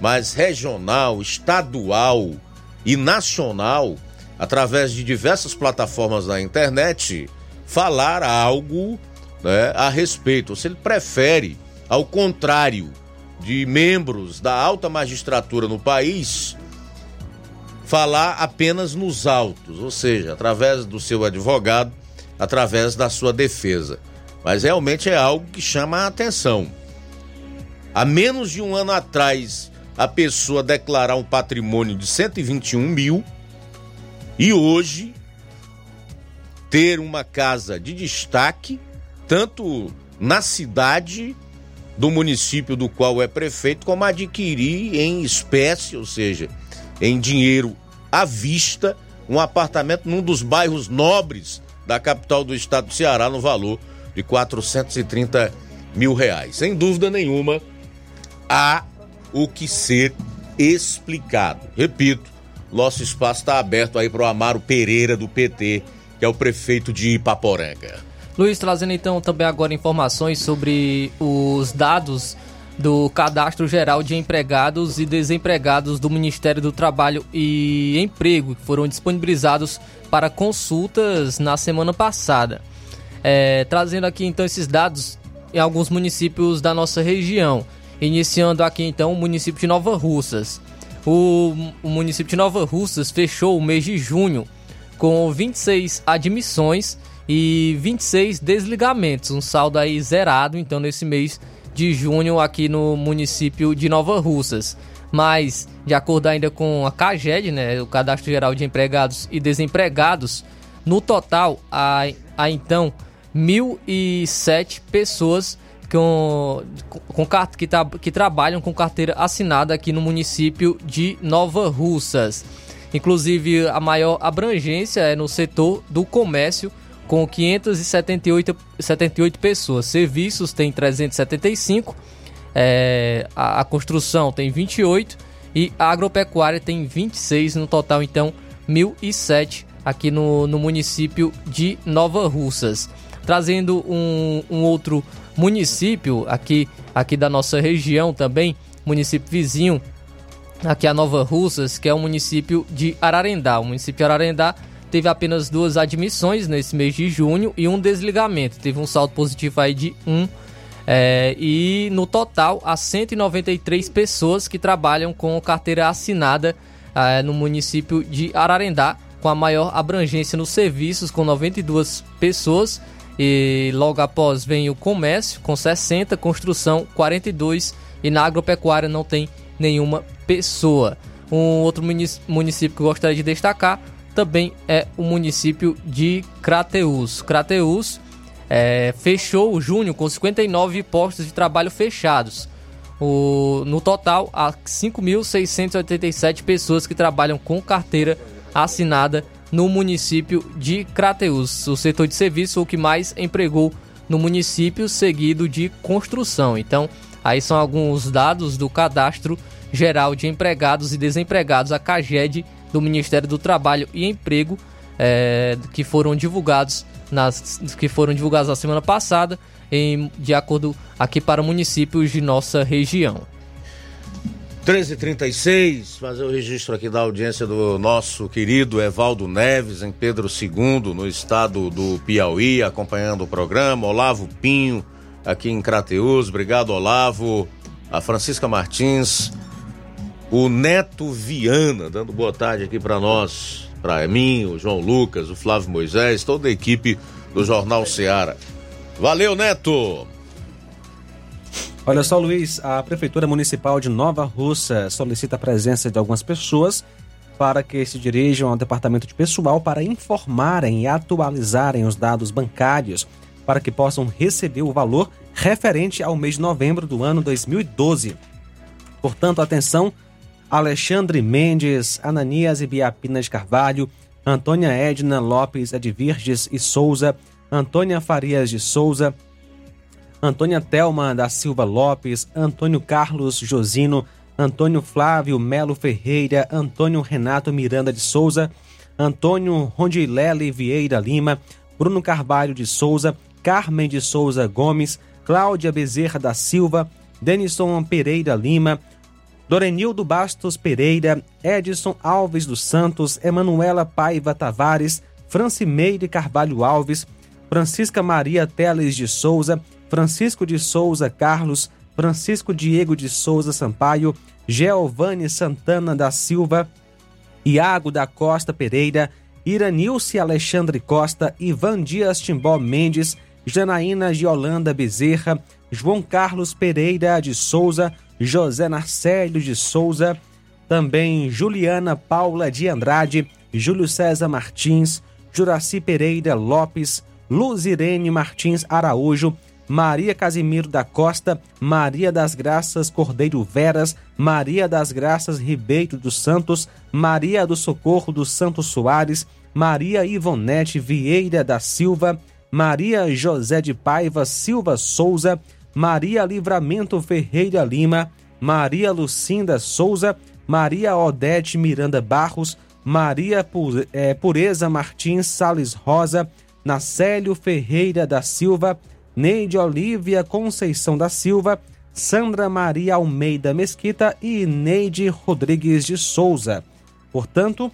mas regional, estadual e nacional, através de diversas plataformas na internet, falar algo né, a respeito. Se ele prefere, ao contrário de membros da alta magistratura no país, falar apenas nos autos, ou seja, através do seu advogado, através da sua defesa. Mas realmente é algo que chama a atenção. Há menos de um ano atrás, a pessoa declarar um patrimônio de 121 mil e hoje ter uma casa de destaque tanto na cidade do município do qual é prefeito, como adquirir em espécie, ou seja, em dinheiro à vista, um apartamento num dos bairros nobres da capital do estado do Ceará, no valor de 430 mil reais. Sem dúvida nenhuma, há o que ser explicado. Repito, nosso espaço está aberto aí para o Amaro Pereira do PT, que é o prefeito de Ipaporanga. Luiz, trazendo então também agora informações sobre os dados do Cadastro Geral de Empregados e Desempregados do Ministério do Trabalho e Emprego, que foram disponibilizados para consultas na semana passada. É, trazendo aqui então esses dados em alguns municípios da nossa região. Iniciando aqui então o município de Nova Russas. O, o município de Nova Russas fechou o mês de junho com 26 admissões e 26 desligamentos, um saldo aí zerado então nesse mês de junho aqui no município de Nova Russas. Mas, de acordo ainda com a CAGED, né, o Cadastro Geral de Empregados e Desempregados, no total há, há então 1.007 pessoas com, com, que, tá, que trabalham com carteira assinada aqui no município de Nova Russas. Inclusive, a maior abrangência é no setor do comércio, com 578 78 pessoas. Serviços tem 375, é, a, a, construção tem 28 e a agropecuária tem 26, no total então 1.007 aqui no, no município de Nova Russas. Trazendo um, um outro município aqui, aqui da nossa região também, município vizinho, aqui a Nova Russas, que é o município de Ararendá. O município de Ararendá teve apenas duas admissões nesse mês de junho e um desligamento. Teve um saldo positivo aí de um. É, e no total, há 193 pessoas que trabalham com carteira assinada é, no município de Ararendá, com a maior abrangência nos serviços, com 92 pessoas. E logo após vem o comércio, com 60, construção, 42 e na agropecuária não tem nenhuma pessoa. Um outro município que eu gostaria de destacar também é o município de Crateus. Crateus é, fechou o junho com 59 postos de trabalho fechados. O, no total, há 5.687 pessoas que trabalham com carteira assinada no município de Crateus. O setor de serviço o que mais empregou no município, seguido de construção. Então, Aí são alguns dados do Cadastro Geral de Empregados e Desempregados, a CAGED, do Ministério do Trabalho e Emprego, é, que foram divulgados nas que foram divulgados na semana passada, em, de acordo aqui para municípios de nossa região. 13h36, fazer o registro aqui da audiência do nosso querido Evaldo Neves, em Pedro II, no estado do Piauí, acompanhando o programa. Olavo Pinho, aqui em Crateus. Obrigado, Olavo. A Francisca Martins. O Neto Viana, dando boa tarde aqui para nós, para mim, o João Lucas, o Flávio Moisés, toda a equipe do Jornal Seara. Valeu, Neto! Olha só, Luiz, a Prefeitura Municipal de Nova Russa solicita a presença de algumas pessoas para que se dirijam ao departamento de pessoal para informarem e atualizarem os dados bancários para que possam receber o valor referente ao mês de novembro do ano 2012. Portanto, atenção, Alexandre Mendes, Ananias Ibiapina de Carvalho, Antônia Edna Lopes Edvirges e Souza, Antônia Farias de Souza, Antônia Telma da Silva Lopes, Antônio Carlos Josino, Antônio Flávio Melo Ferreira, Antônio Renato Miranda de Souza, Antônio Rondilele Vieira Lima, Bruno Carvalho de Souza, Carmen de Souza Gomes, Cláudia Bezerra da Silva, Denison Pereira Lima, Dorenildo Bastos Pereira, Edson Alves dos Santos, Emanuela Paiva Tavares, Francimeire Carvalho Alves, Francisca Maria Teles de Souza, Francisco de Souza Carlos, Francisco Diego de Souza Sampaio, Geovane Santana da Silva, Iago da Costa Pereira, Iranilce Alexandre Costa, Ivan Dias Timbó Mendes, Janaína Giolanda Bezerra, João Carlos Pereira de Souza, José Narcélio de Souza, também Juliana Paula de Andrade, Júlio César Martins, Juraci Pereira Lopes, Luzirene Martins Araújo, Maria Casimiro da Costa, Maria das Graças Cordeiro Veras, Maria das Graças Ribeiro dos Santos, Maria do Socorro dos Santos Soares, Maria Ivonete Vieira da Silva, Maria José de Paiva Silva Souza, Maria Livramento Ferreira Lima, Maria Lucinda Souza, Maria Odete Miranda Barros, Maria Pureza Martins Sales Rosa, Nacélio Ferreira da Silva, Neide Olívia Conceição da Silva, Sandra Maria Almeida Mesquita e Neide Rodrigues de Souza. Portanto,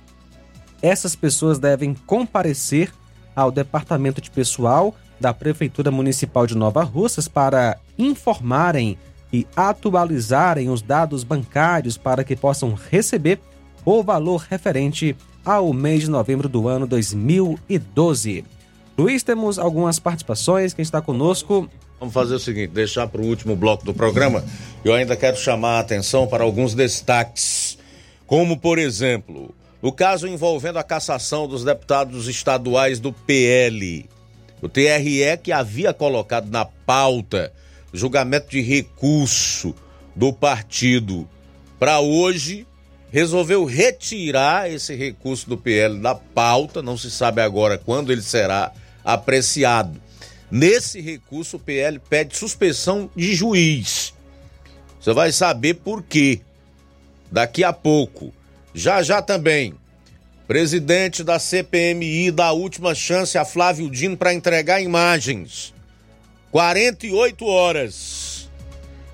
essas pessoas devem comparecer ao Departamento de Pessoal da Prefeitura Municipal de Nova Russas para informarem e atualizarem os dados bancários para que possam receber o valor referente ao mês de novembro do ano 2012. Luiz, temos algumas participações. Quem está conosco? Vamos fazer o seguinte: deixar para o último bloco do programa. Eu ainda quero chamar a atenção para alguns destaques, como, por exemplo, o caso envolvendo a cassação dos deputados estaduais do PL. O TRE, que havia colocado na pauta julgamento de recurso do partido para hoje, resolveu retirar esse recurso do PL da pauta, não se sabe agora quando ele será apreciado. Nesse recurso, o PL pede suspensão de juiz. Você vai saber por quê daqui a pouco. Já já também. Presidente da CPMI dá última chance a Flávio Dino para entregar imagens. 48 horas.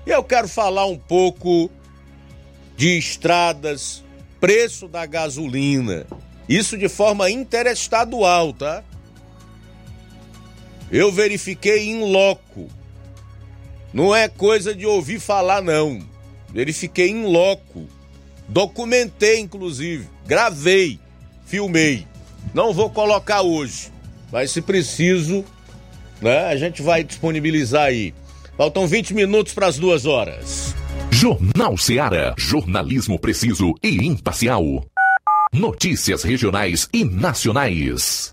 E eu quero falar um pouco de estradas, preço da gasolina. Isso de forma interestadual, tá? Eu verifiquei em loco. Não é coisa de ouvir falar, não. Verifiquei em loco. Documentei, inclusive. Gravei. Filmei. Não vou colocar hoje. Mas se preciso, né, a gente vai disponibilizar aí. Faltam 20 minutos para as duas horas. Jornal Seara. Jornalismo preciso e imparcial. Notícias regionais e nacionais.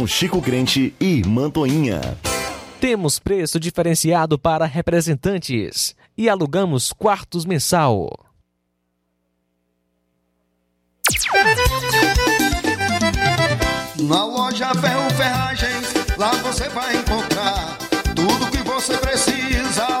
Chico Crente e Mantoinha. Temos preço diferenciado para representantes e alugamos quartos mensal. Na loja Ferro Ferragens, lá você vai encontrar tudo que você precisa,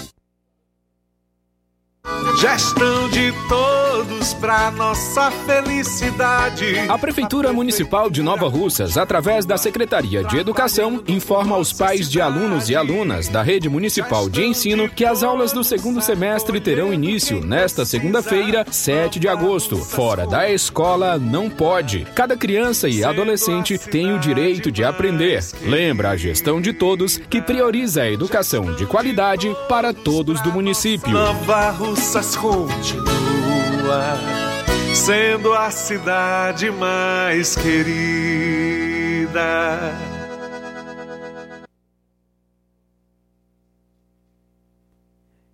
Gestão de todos pra nossa felicidade. A Prefeitura Municipal de Nova Russas, através da Secretaria de Educação, informa aos pais de alunos e alunas da Rede Municipal de Ensino que as aulas do segundo semestre terão início nesta segunda-feira, 7 de agosto. Fora da escola, não pode. Cada criança e adolescente tem o direito de aprender. Lembra a gestão de todos que prioriza a educação de qualidade para todos do município. Nova Continua sendo a cidade mais querida.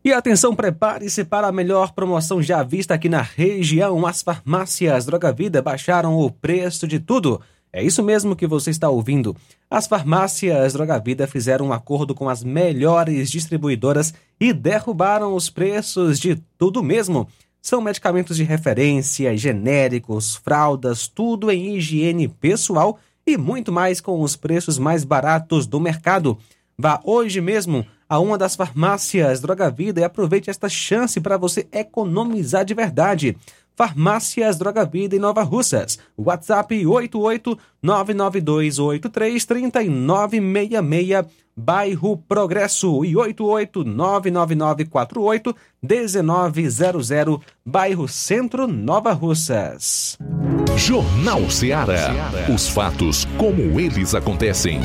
E atenção, prepare-se para a melhor promoção já vista aqui na região. As farmácias Droga Vida baixaram o preço de tudo. É isso mesmo que você está ouvindo. As farmácias Droga Vida fizeram um acordo com as melhores distribuidoras e derrubaram os preços de tudo mesmo. São medicamentos de referência, genéricos, fraldas, tudo em higiene pessoal e muito mais com os preços mais baratos do mercado. Vá hoje mesmo a uma das farmácias Droga Vida e aproveite esta chance para você economizar de verdade. Farmácias Droga Vida em Nova Russas. WhatsApp 88-99283-3966, bairro Progresso e 88-99948-1900, bairro Centro, Nova Russas. Jornal Ceará. Os fatos como eles acontecem.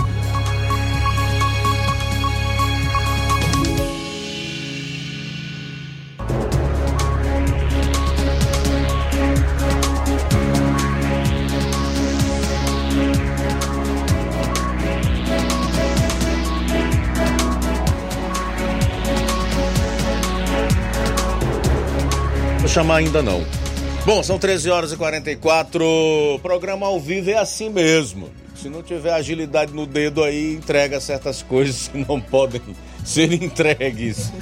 Chamar ainda não. Bom, são 13 horas e 44. Programa ao vivo é assim mesmo. Se não tiver agilidade no dedo aí, entrega certas coisas que não podem *laughs* ser entregues.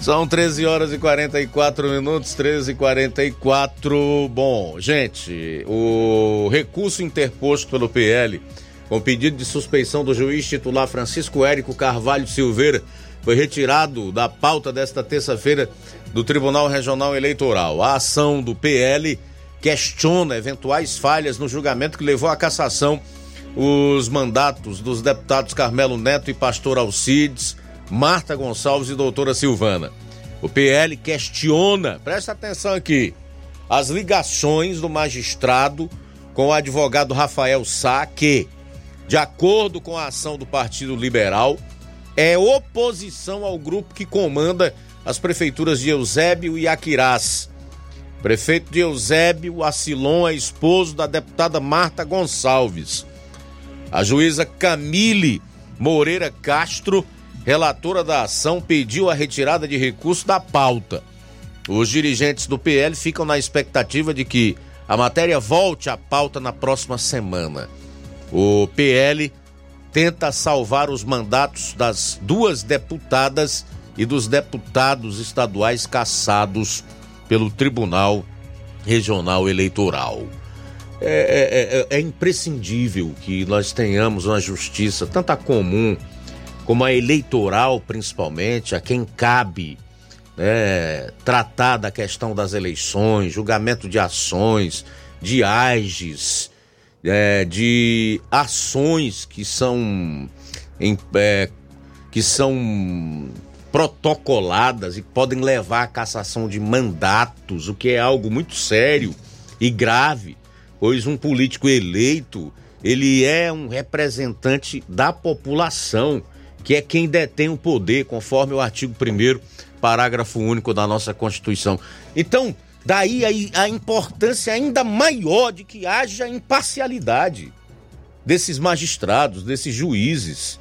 São 13 horas e 44 minutos, 13 e 44. Bom, gente, o recurso interposto pelo PL com pedido de suspeição do juiz titular Francisco Érico Carvalho Silveira foi retirado da pauta desta terça-feira do Tribunal Regional Eleitoral. A ação do PL questiona eventuais falhas no julgamento que levou à cassação os mandatos dos deputados Carmelo Neto e Pastor Alcides, Marta Gonçalves e doutora Silvana. O PL questiona, presta atenção aqui, as ligações do magistrado com o advogado Rafael Sá, que, de acordo com a ação do Partido Liberal, é oposição ao grupo que comanda as prefeituras de Eusébio e Aquirás. Prefeito de Eusébio, Acilon é esposo da deputada Marta Gonçalves. A juíza Camille Moreira Castro, relatora da ação, pediu a retirada de recurso da pauta. Os dirigentes do PL ficam na expectativa de que a matéria volte à pauta na próxima semana. O PL tenta salvar os mandatos das duas deputadas e dos deputados estaduais cassados pelo Tribunal Regional Eleitoral. É, é, é, é imprescindível que nós tenhamos uma justiça, tanto a comum como a eleitoral, principalmente, a quem cabe né, tratar da questão das eleições, julgamento de ações, de AGES, é, de ações que são, em, é, que são protocoladas e podem levar à cassação de mandatos, o que é algo muito sério e grave, pois um político eleito ele é um representante da população, que é quem detém o poder, conforme o artigo 1 parágrafo único da nossa Constituição. Então, daí a, a importância ainda maior de que haja imparcialidade desses magistrados, desses juízes,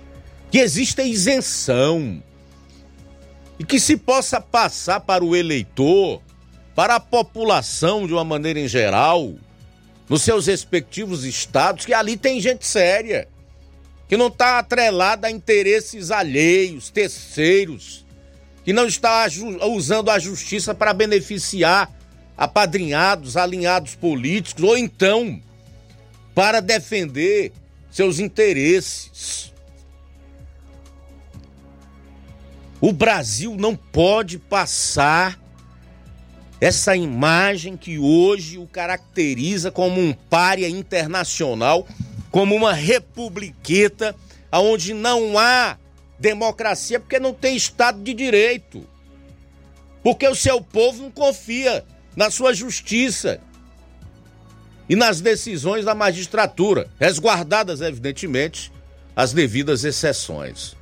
que exista isenção e que se possa passar para o eleitor, para a população de uma maneira em geral, nos seus respectivos estados, que ali tem gente séria, que não está atrelada a interesses alheios, terceiros, que não está usando a justiça para beneficiar apadrinhados, alinhados políticos, ou então para defender seus interesses. O Brasil não pode passar essa imagem que hoje o caracteriza como um pária internacional, como uma republiqueta onde não há democracia porque não tem Estado de Direito. Porque o seu povo não confia na sua justiça e nas decisões da magistratura, resguardadas, evidentemente, as devidas exceções.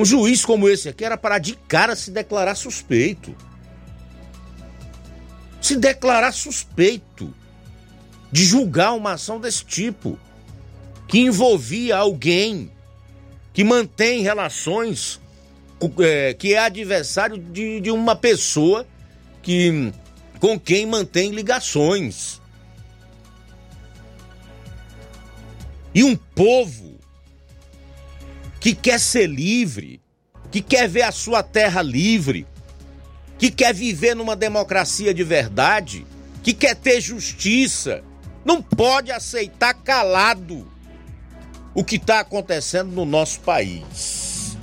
Um juiz como esse aqui era para de cara se declarar suspeito. Se declarar suspeito de julgar uma ação desse tipo, que envolvia alguém que mantém relações, é, que é adversário de, de uma pessoa que com quem mantém ligações. E um povo que quer ser livre, que quer ver a sua terra livre, que quer viver numa democracia de verdade, que quer ter justiça, não pode aceitar calado o que está acontecendo no nosso país.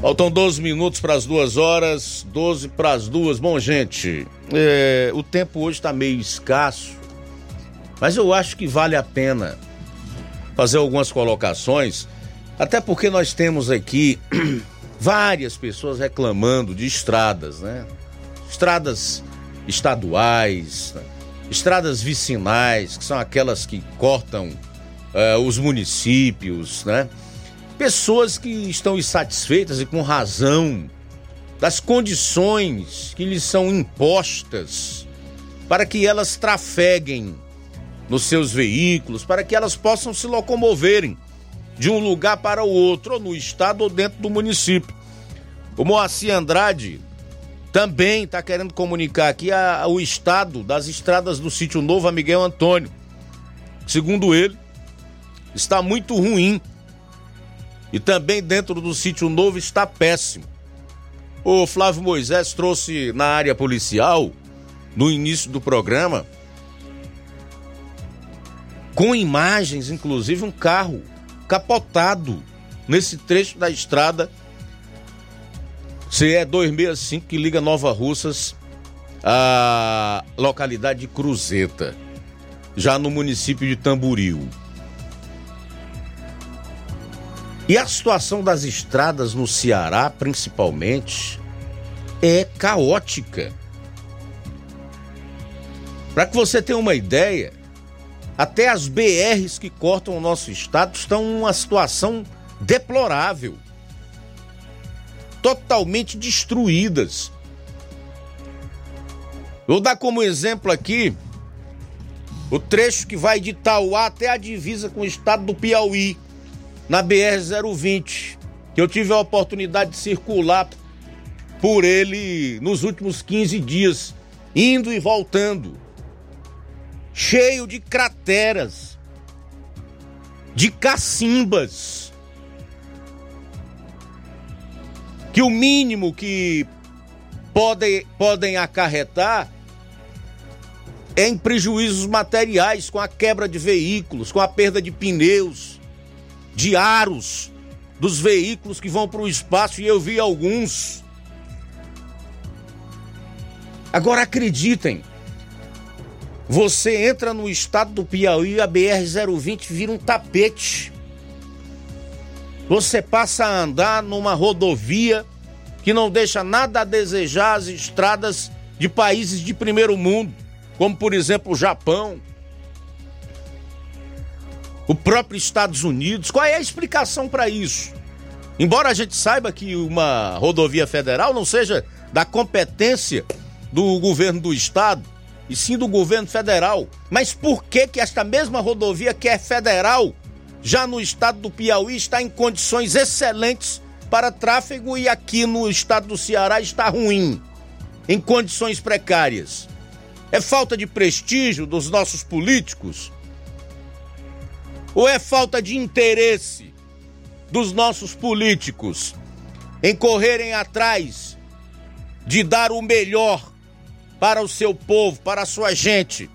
Faltam 12 minutos para as duas horas, 12 para as duas. Bom, gente, é, o tempo hoje está meio escasso, mas eu acho que vale a pena fazer algumas colocações até porque nós temos aqui *clears throat* várias pessoas reclamando de estradas, né? Estradas estaduais, né? estradas vicinais, que são aquelas que cortam uh, os municípios, né? Pessoas que estão insatisfeitas e com razão das condições que lhes são impostas para que elas trafeguem nos seus veículos, para que elas possam se locomoverem de um lugar para o outro, ou no estado ou dentro do município. O Moacir Andrade também está querendo comunicar aqui a, a, o estado das estradas do sítio Novo a Miguel Antônio. Segundo ele, está muito ruim. E também dentro do sítio Novo está péssimo. O Flávio Moisés trouxe na área policial, no início do programa, com imagens, inclusive, um carro capotado nesse trecho da estrada CE 265 que liga Nova Russas à localidade de Cruzeta, já no município de Tamboril. E a situação das estradas no Ceará, principalmente, é caótica. Para que você tenha uma ideia, até as BRs que cortam o nosso estado estão em uma situação deplorável. Totalmente destruídas. Vou dar como exemplo aqui o trecho que vai de Tauá até a divisa com o estado do Piauí, na BR-020, que eu tive a oportunidade de circular por ele nos últimos 15 dias, indo e voltando cheio de crateras, de cacimbas. Que o mínimo que podem, podem acarretar em prejuízos materiais, com a quebra de veículos, com a perda de pneus, de aros dos veículos que vão para o espaço, e eu vi alguns. Agora acreditem, você entra no estado do Piauí, a BR-020 vira um tapete. Você passa a andar numa rodovia que não deixa nada a desejar as estradas de países de primeiro mundo, como por exemplo o Japão, o próprio Estados Unidos. Qual é a explicação para isso? Embora a gente saiba que uma rodovia federal não seja da competência do governo do estado, e sim do governo federal. Mas por que que esta mesma rodovia que é federal, já no estado do Piauí, está em condições excelentes para tráfego e aqui no estado do Ceará está ruim, em condições precárias? É falta de prestígio dos nossos políticos? Ou é falta de interesse dos nossos políticos em correrem atrás de dar o melhor para o seu povo, para a sua gente,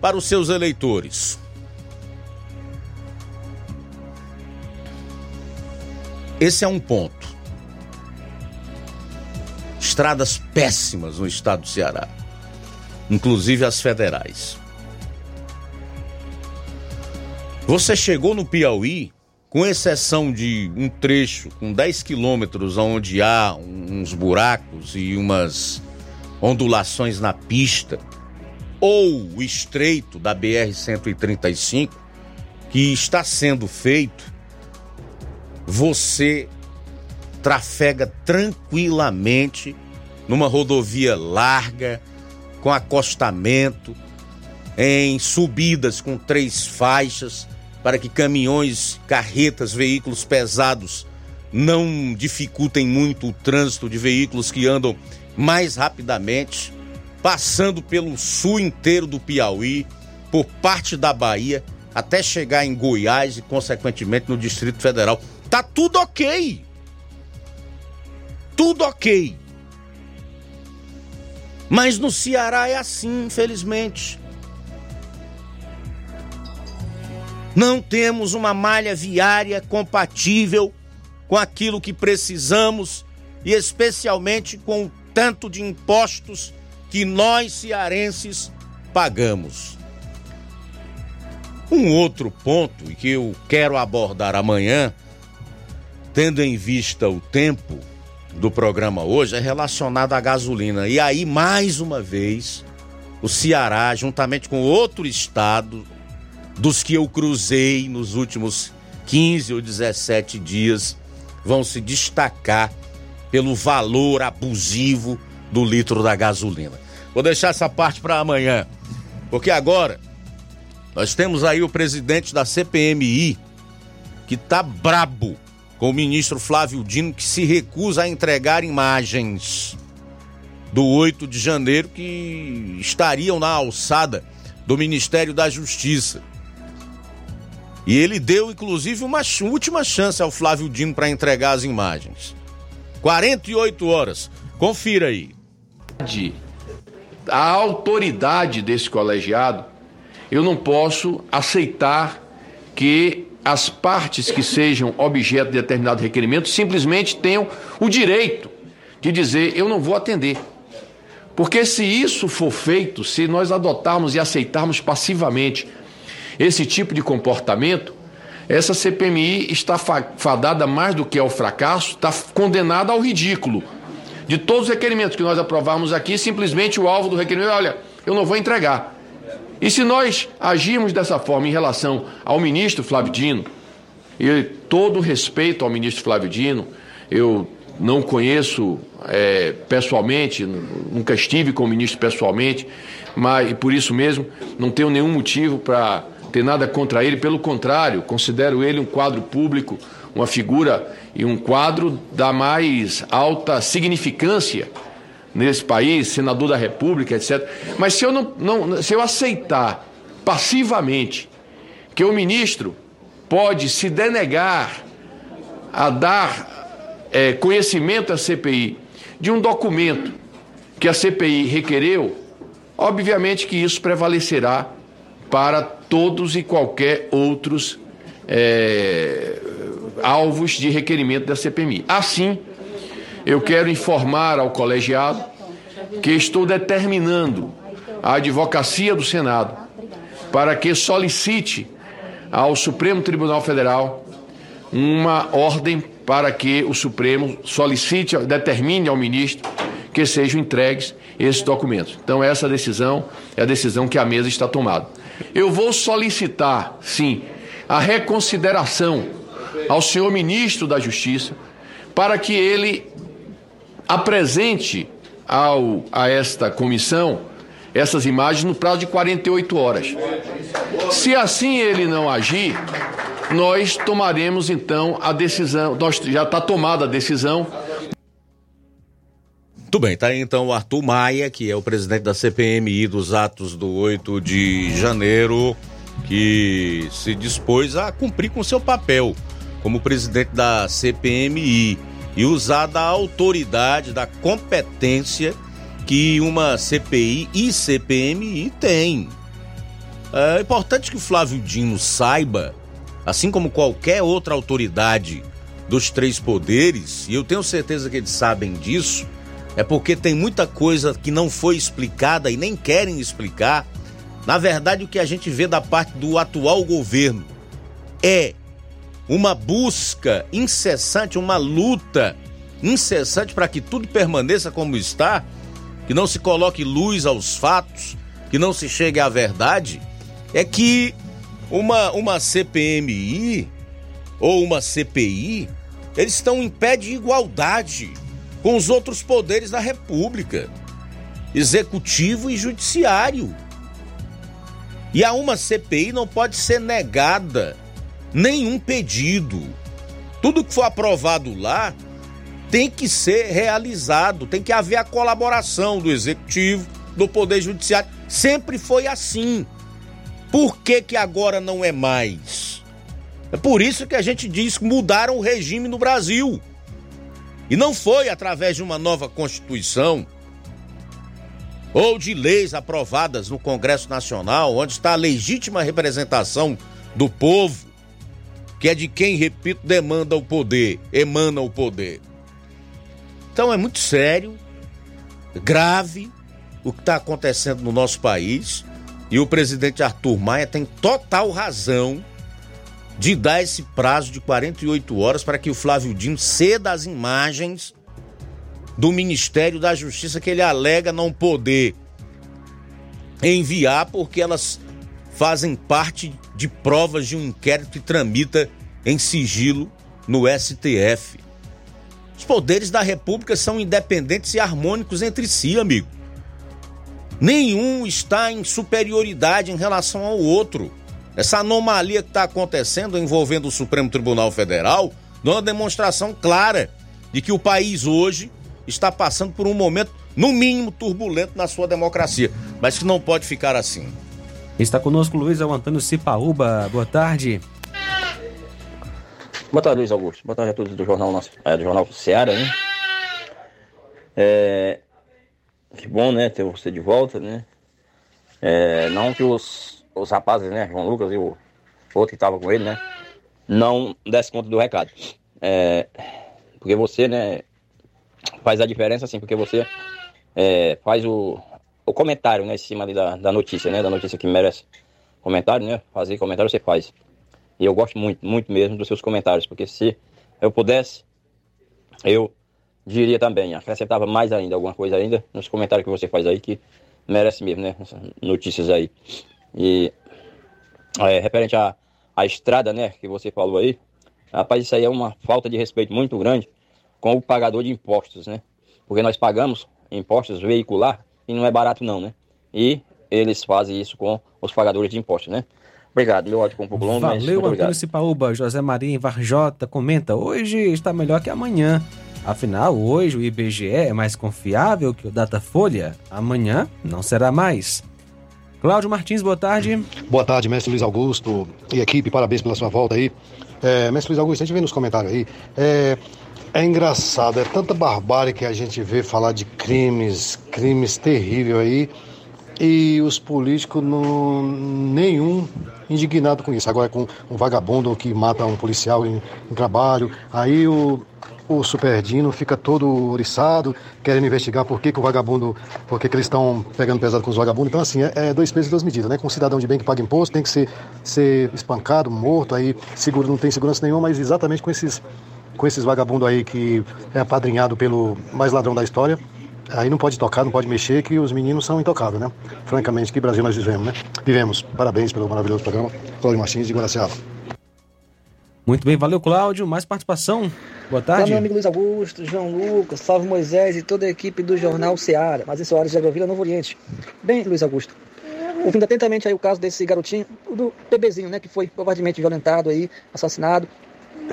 para os seus eleitores. Esse é um ponto. Estradas péssimas no estado do Ceará, inclusive as federais. Você chegou no Piauí, com exceção de um trecho com 10 quilômetros onde há uns buracos e umas ondulações na pista, ou o estreito da BR-135, que está sendo feito, você trafega tranquilamente numa rodovia larga, com acostamento, em subidas com três faixas, para que caminhões, carretas, veículos pesados não dificultem muito o trânsito de veículos que andam mais rapidamente, passando pelo sul inteiro do Piauí, por parte da Bahia, até chegar em Goiás e, consequentemente, no Distrito Federal. Tá tudo ok. Tudo ok. Mas no Ceará é assim, infelizmente. Não temos uma malha viária compatível com aquilo que precisamos e especialmente com o tanto de impostos que nós cearenses pagamos. Um outro ponto que eu quero abordar amanhã, tendo em vista o tempo do programa hoje, é relacionado à gasolina. E aí, mais uma vez, o Ceará, juntamente com outro estado, dos que eu cruzei nos últimos 15 ou 17 dias, vão se destacar pelo valor abusivo do litro da gasolina. Vou deixar essa parte para amanhã, porque agora nós temos aí o presidente da CPMI que tá brabo com o ministro Flávio Dino que se recusa a entregar imagens do 8 de janeiro que estariam na alçada do Ministério da Justiça. E ele deu inclusive uma última chance ao Flávio Dino para entregar as imagens. 48 horas. Confira aí. A autoridade desse colegiado, eu não posso aceitar que as partes que sejam objeto de determinado requerimento simplesmente tenham o direito de dizer eu não vou atender. Porque se isso for feito, se nós adotarmos e aceitarmos passivamente esse tipo de comportamento, essa CPMI está fadada mais do que ao fracasso, está condenada ao ridículo. De todos os requerimentos que nós aprovamos aqui, simplesmente o alvo do requerimento é: olha, eu não vou entregar. E se nós agirmos dessa forma em relação ao ministro Flávio Dino, e todo respeito ao ministro Flávio Dino, eu não conheço é, pessoalmente, nunca estive com o ministro pessoalmente, mas por isso mesmo não tenho nenhum motivo para ter nada contra ele, pelo contrário, considero ele um quadro público, uma figura e um quadro da mais alta significância nesse país, senador da República, etc. Mas se eu não, não se eu aceitar passivamente que o ministro pode se denegar a dar é, conhecimento à CPI de um documento que a CPI requereu, obviamente que isso prevalecerá para todos e qualquer outros é, alvos de requerimento da CPMI. Assim, eu quero informar ao colegiado que estou determinando a advocacia do Senado para que solicite ao Supremo Tribunal Federal uma ordem para que o Supremo solicite, determine ao ministro que sejam entregues esses documentos. Então, essa decisão é a decisão que a mesa está tomada. Eu vou solicitar, sim, a reconsideração ao senhor ministro da Justiça para que ele apresente ao, a esta comissão essas imagens no prazo de 48 horas. Se assim ele não agir, nós tomaremos então a decisão, nós, já está tomada a decisão. Muito bem, tá aí então o Arthur Maia, que é o presidente da CPMI dos atos do 8 de janeiro, que se dispôs a cumprir com seu papel como presidente da CPMI e usar da autoridade, da competência que uma CPI e CPMI tem. É importante que o Flávio Dino saiba, assim como qualquer outra autoridade dos três poderes, e eu tenho certeza que eles sabem disso, é porque tem muita coisa que não foi explicada e nem querem explicar. Na verdade, o que a gente vê da parte do atual governo é uma busca incessante, uma luta incessante para que tudo permaneça como está que não se coloque luz aos fatos, que não se chegue à verdade, é que uma, uma CPMI ou uma CPI, eles estão em pé de igualdade com os outros poderes da República, executivo e judiciário. E a uma CPI não pode ser negada nenhum pedido. Tudo que for aprovado lá tem que ser realizado, tem que haver a colaboração do executivo, do poder judiciário. Sempre foi assim. Por que que agora não é mais? É por isso que a gente diz que mudaram o regime no Brasil. E não foi através de uma nova Constituição ou de leis aprovadas no Congresso Nacional, onde está a legítima representação do povo, que é de quem, repito, demanda o poder, emana o poder. Então é muito sério, grave o que está acontecendo no nosso país e o presidente Arthur Maia tem total razão de dar esse prazo de 48 horas para que o Flávio Dino ceda as imagens do Ministério da Justiça que ele alega não poder enviar porque elas fazem parte de provas de um inquérito que tramita em sigilo no STF. Os poderes da República são independentes e harmônicos entre si, amigo. Nenhum está em superioridade em relação ao outro. Essa anomalia que está acontecendo envolvendo o Supremo Tribunal Federal dá uma demonstração clara de que o país hoje está passando por um momento, no mínimo, turbulento na sua democracia, mas que não pode ficar assim. Está conosco Luiz Antônio Cipaúba. Boa tarde. Boa tarde, Luiz Augusto. Boa tarde a todos do Jornal, é, do jornal Seara, né? É, que bom, né, ter você de volta, né? É, não que os, os rapazes, né, João Lucas e o outro que estava com ele, né, não desse conta do recado. É, porque você, né, faz a diferença, assim, porque você é, faz o, o comentário, né, em cima da, da notícia, né, da notícia que merece comentário, né, fazer comentário você faz. E eu gosto muito, muito mesmo dos seus comentários, porque se eu pudesse, eu diria também, acrescentava mais ainda, alguma coisa ainda, nos comentários que você faz aí, que merece mesmo, né? Notícias aí. E é, referente à, à estrada, né, que você falou aí, rapaz, isso aí é uma falta de respeito muito grande com o pagador de impostos, né? Porque nós pagamos impostos veicular e não é barato não, né? E eles fazem isso com os pagadores de impostos, né? Obrigado, meu áudio ficou um pouco longo, Valeu, mas Antônio obrigado. Cipaúba, José Maria em Varjota comenta, hoje está melhor que amanhã. Afinal, hoje o IBGE é mais confiável que o Datafolha. Amanhã não será mais. Cláudio Martins, boa tarde. Boa tarde, mestre Luiz Augusto e equipe, parabéns pela sua volta aí. É, mestre Luiz Augusto, a gente vê nos comentários aí. É, É engraçado, é tanta barbárie que a gente vê falar de crimes, crimes terríveis aí, e os políticos não, nenhum indignado com isso. Agora com um vagabundo que mata um policial em, em trabalho, aí o, o Superdino fica todo oriçado, querendo investigar por que, que o vagabundo, por que, que eles estão pegando pesado com os vagabundos. Então, assim, é, é, dois pesos e duas medidas, né? Com um cidadão de bem que paga imposto, tem que ser, ser espancado, morto, aí seguro, não tem segurança nenhuma, mas exatamente com esses, com esses vagabundos aí que é apadrinhado pelo mais ladrão da história. Aí não pode tocar, não pode mexer, que os meninos são intocáveis, né? Francamente, que Brasil nós vivemos, né? Vivemos. Parabéns pelo maravilhoso programa. Cláudio Martins de Guaraciaba. Muito bem, valeu Cláudio. Mais participação? Boa tarde. Olá, meu amigo Luiz Augusto, João Lucas, Salve Moisés e toda a equipe do Jornal Seara. Mas em Soares de Agrovila, Novo Oriente. Bem, Luiz Augusto, ouvindo atentamente aí o caso desse garotinho, do bebezinho, né, que foi covardemente violentado aí, assassinado.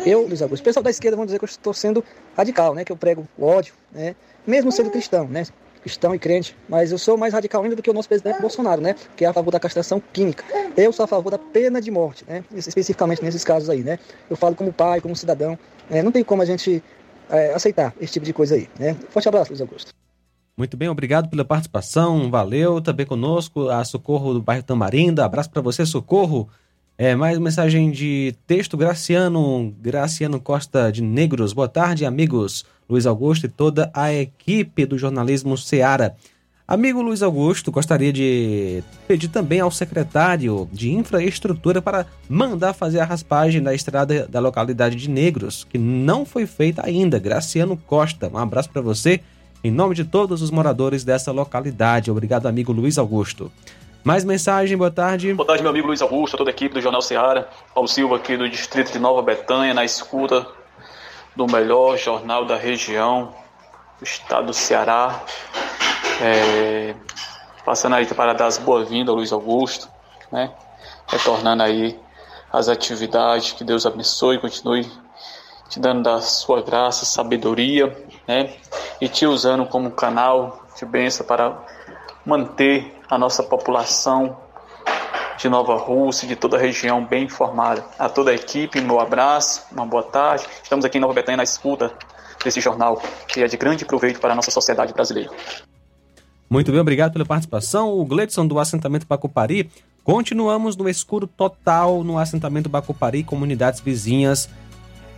Eu, Luiz Augusto, o pessoal da esquerda vão dizer que eu estou sendo radical, né, que eu prego o ódio, né, mesmo sendo cristão, né, cristão e crente, mas eu sou mais radical ainda do que o nosso presidente Bolsonaro, né, que é a favor da castração química. Eu sou a favor da pena de morte, né, especificamente nesses casos aí, né. Eu falo como pai, como cidadão, é, não tem como a gente é, aceitar esse tipo de coisa aí, né. Forte abraço, Luiz Augusto. Muito bem, obrigado pela participação, valeu. Também conosco a Socorro do bairro Tamarinda. Abraço para você, Socorro. É, mais mensagem de texto, Graciano, Graciano Costa de Negros. Boa tarde, amigos Luiz Augusto e toda a equipe do jornalismo Seara. Amigo Luiz Augusto, gostaria de pedir também ao secretário de Infraestrutura para mandar fazer a raspagem da estrada da localidade de Negros, que não foi feita ainda. Graciano Costa, um abraço para você, em nome de todos os moradores dessa localidade. Obrigado, amigo Luiz Augusto. Mais mensagem, boa tarde. Boa tarde, meu amigo Luiz Augusto, toda a equipe do Jornal Seara. Paulo Silva aqui do distrito de Nova Betânia, na escuta do melhor jornal da região, do estado do Ceará. É, passando aí para dar as boas-vindas ao Luiz Augusto, né? Retornando aí as atividades, que Deus abençoe, continue te dando da sua graça, sabedoria, né? E te usando como canal de bênção para manter a nossa população de Nova Rússia, de toda a região bem informada. A toda a equipe, meu abraço, uma boa tarde. Estamos aqui em Nova Betânia na escuta desse jornal, que é de grande proveito para a nossa sociedade brasileira. Muito bem, obrigado pela participação. O Gledson do assentamento Bacupari. Continuamos no escuro total no assentamento Bacupari, comunidades vizinhas.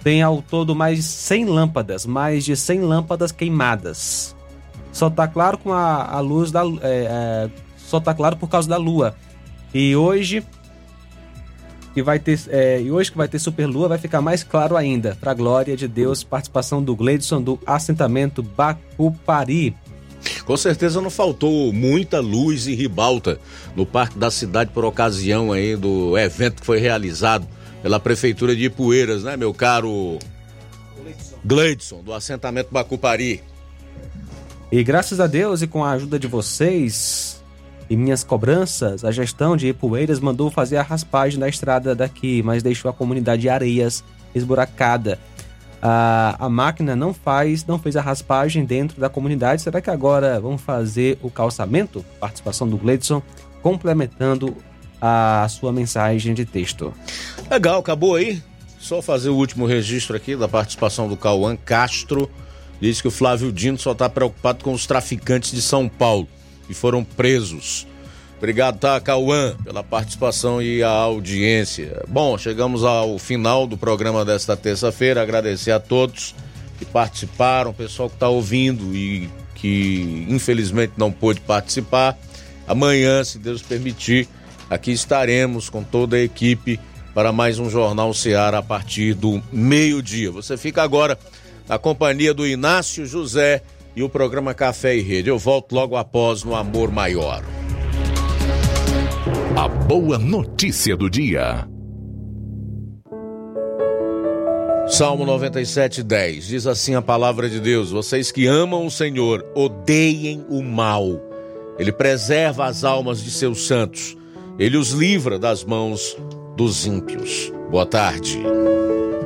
Tem ao todo mais de 100 lâmpadas, mais de 100 lâmpadas queimadas. Só tá claro com a, a luz da. É, é, só tá claro por causa da lua. E hoje que vai ter é, e hoje que vai ter superlua vai ficar mais claro ainda. Para glória de Deus, participação do Gleidson do assentamento Bacupari. Com certeza não faltou muita luz e ribalta no Parque da Cidade por ocasião aí do evento que foi realizado pela Prefeitura de Ipueiras, né, meu caro Gleidson, do assentamento Bacupari. E graças a Deus e com a ajuda de vocês e minhas cobranças, a gestão de Ipueiras mandou fazer a raspagem da estrada daqui, mas deixou a comunidade de Areias esburacada. A, a máquina não faz, não fez a raspagem dentro da comunidade. Será que agora vão fazer o calçamento? Participação do Gleidson, complementando a sua mensagem de texto. Legal, acabou aí? Só fazer o último registro aqui da participação do Cauã Castro. Diz que o Flávio Dino só está preocupado com os traficantes de São Paulo que foram presos. Obrigado, tá, Cauã, pela participação e a audiência. Bom, chegamos ao final do programa desta terça-feira. Agradecer a todos que participaram, o pessoal que está ouvindo e que infelizmente não pôde participar. Amanhã, se Deus permitir, aqui estaremos com toda a equipe para mais um Jornal Seara a partir do meio-dia. Você fica agora na companhia do Inácio José e o programa Café e Rede. Eu volto logo após no Amor Maior. A boa notícia do dia. Salmo 97, 10 diz assim a palavra de Deus: Vocês que amam o Senhor, odeiem o mal. Ele preserva as almas de seus santos, ele os livra das mãos dos ímpios. Boa tarde.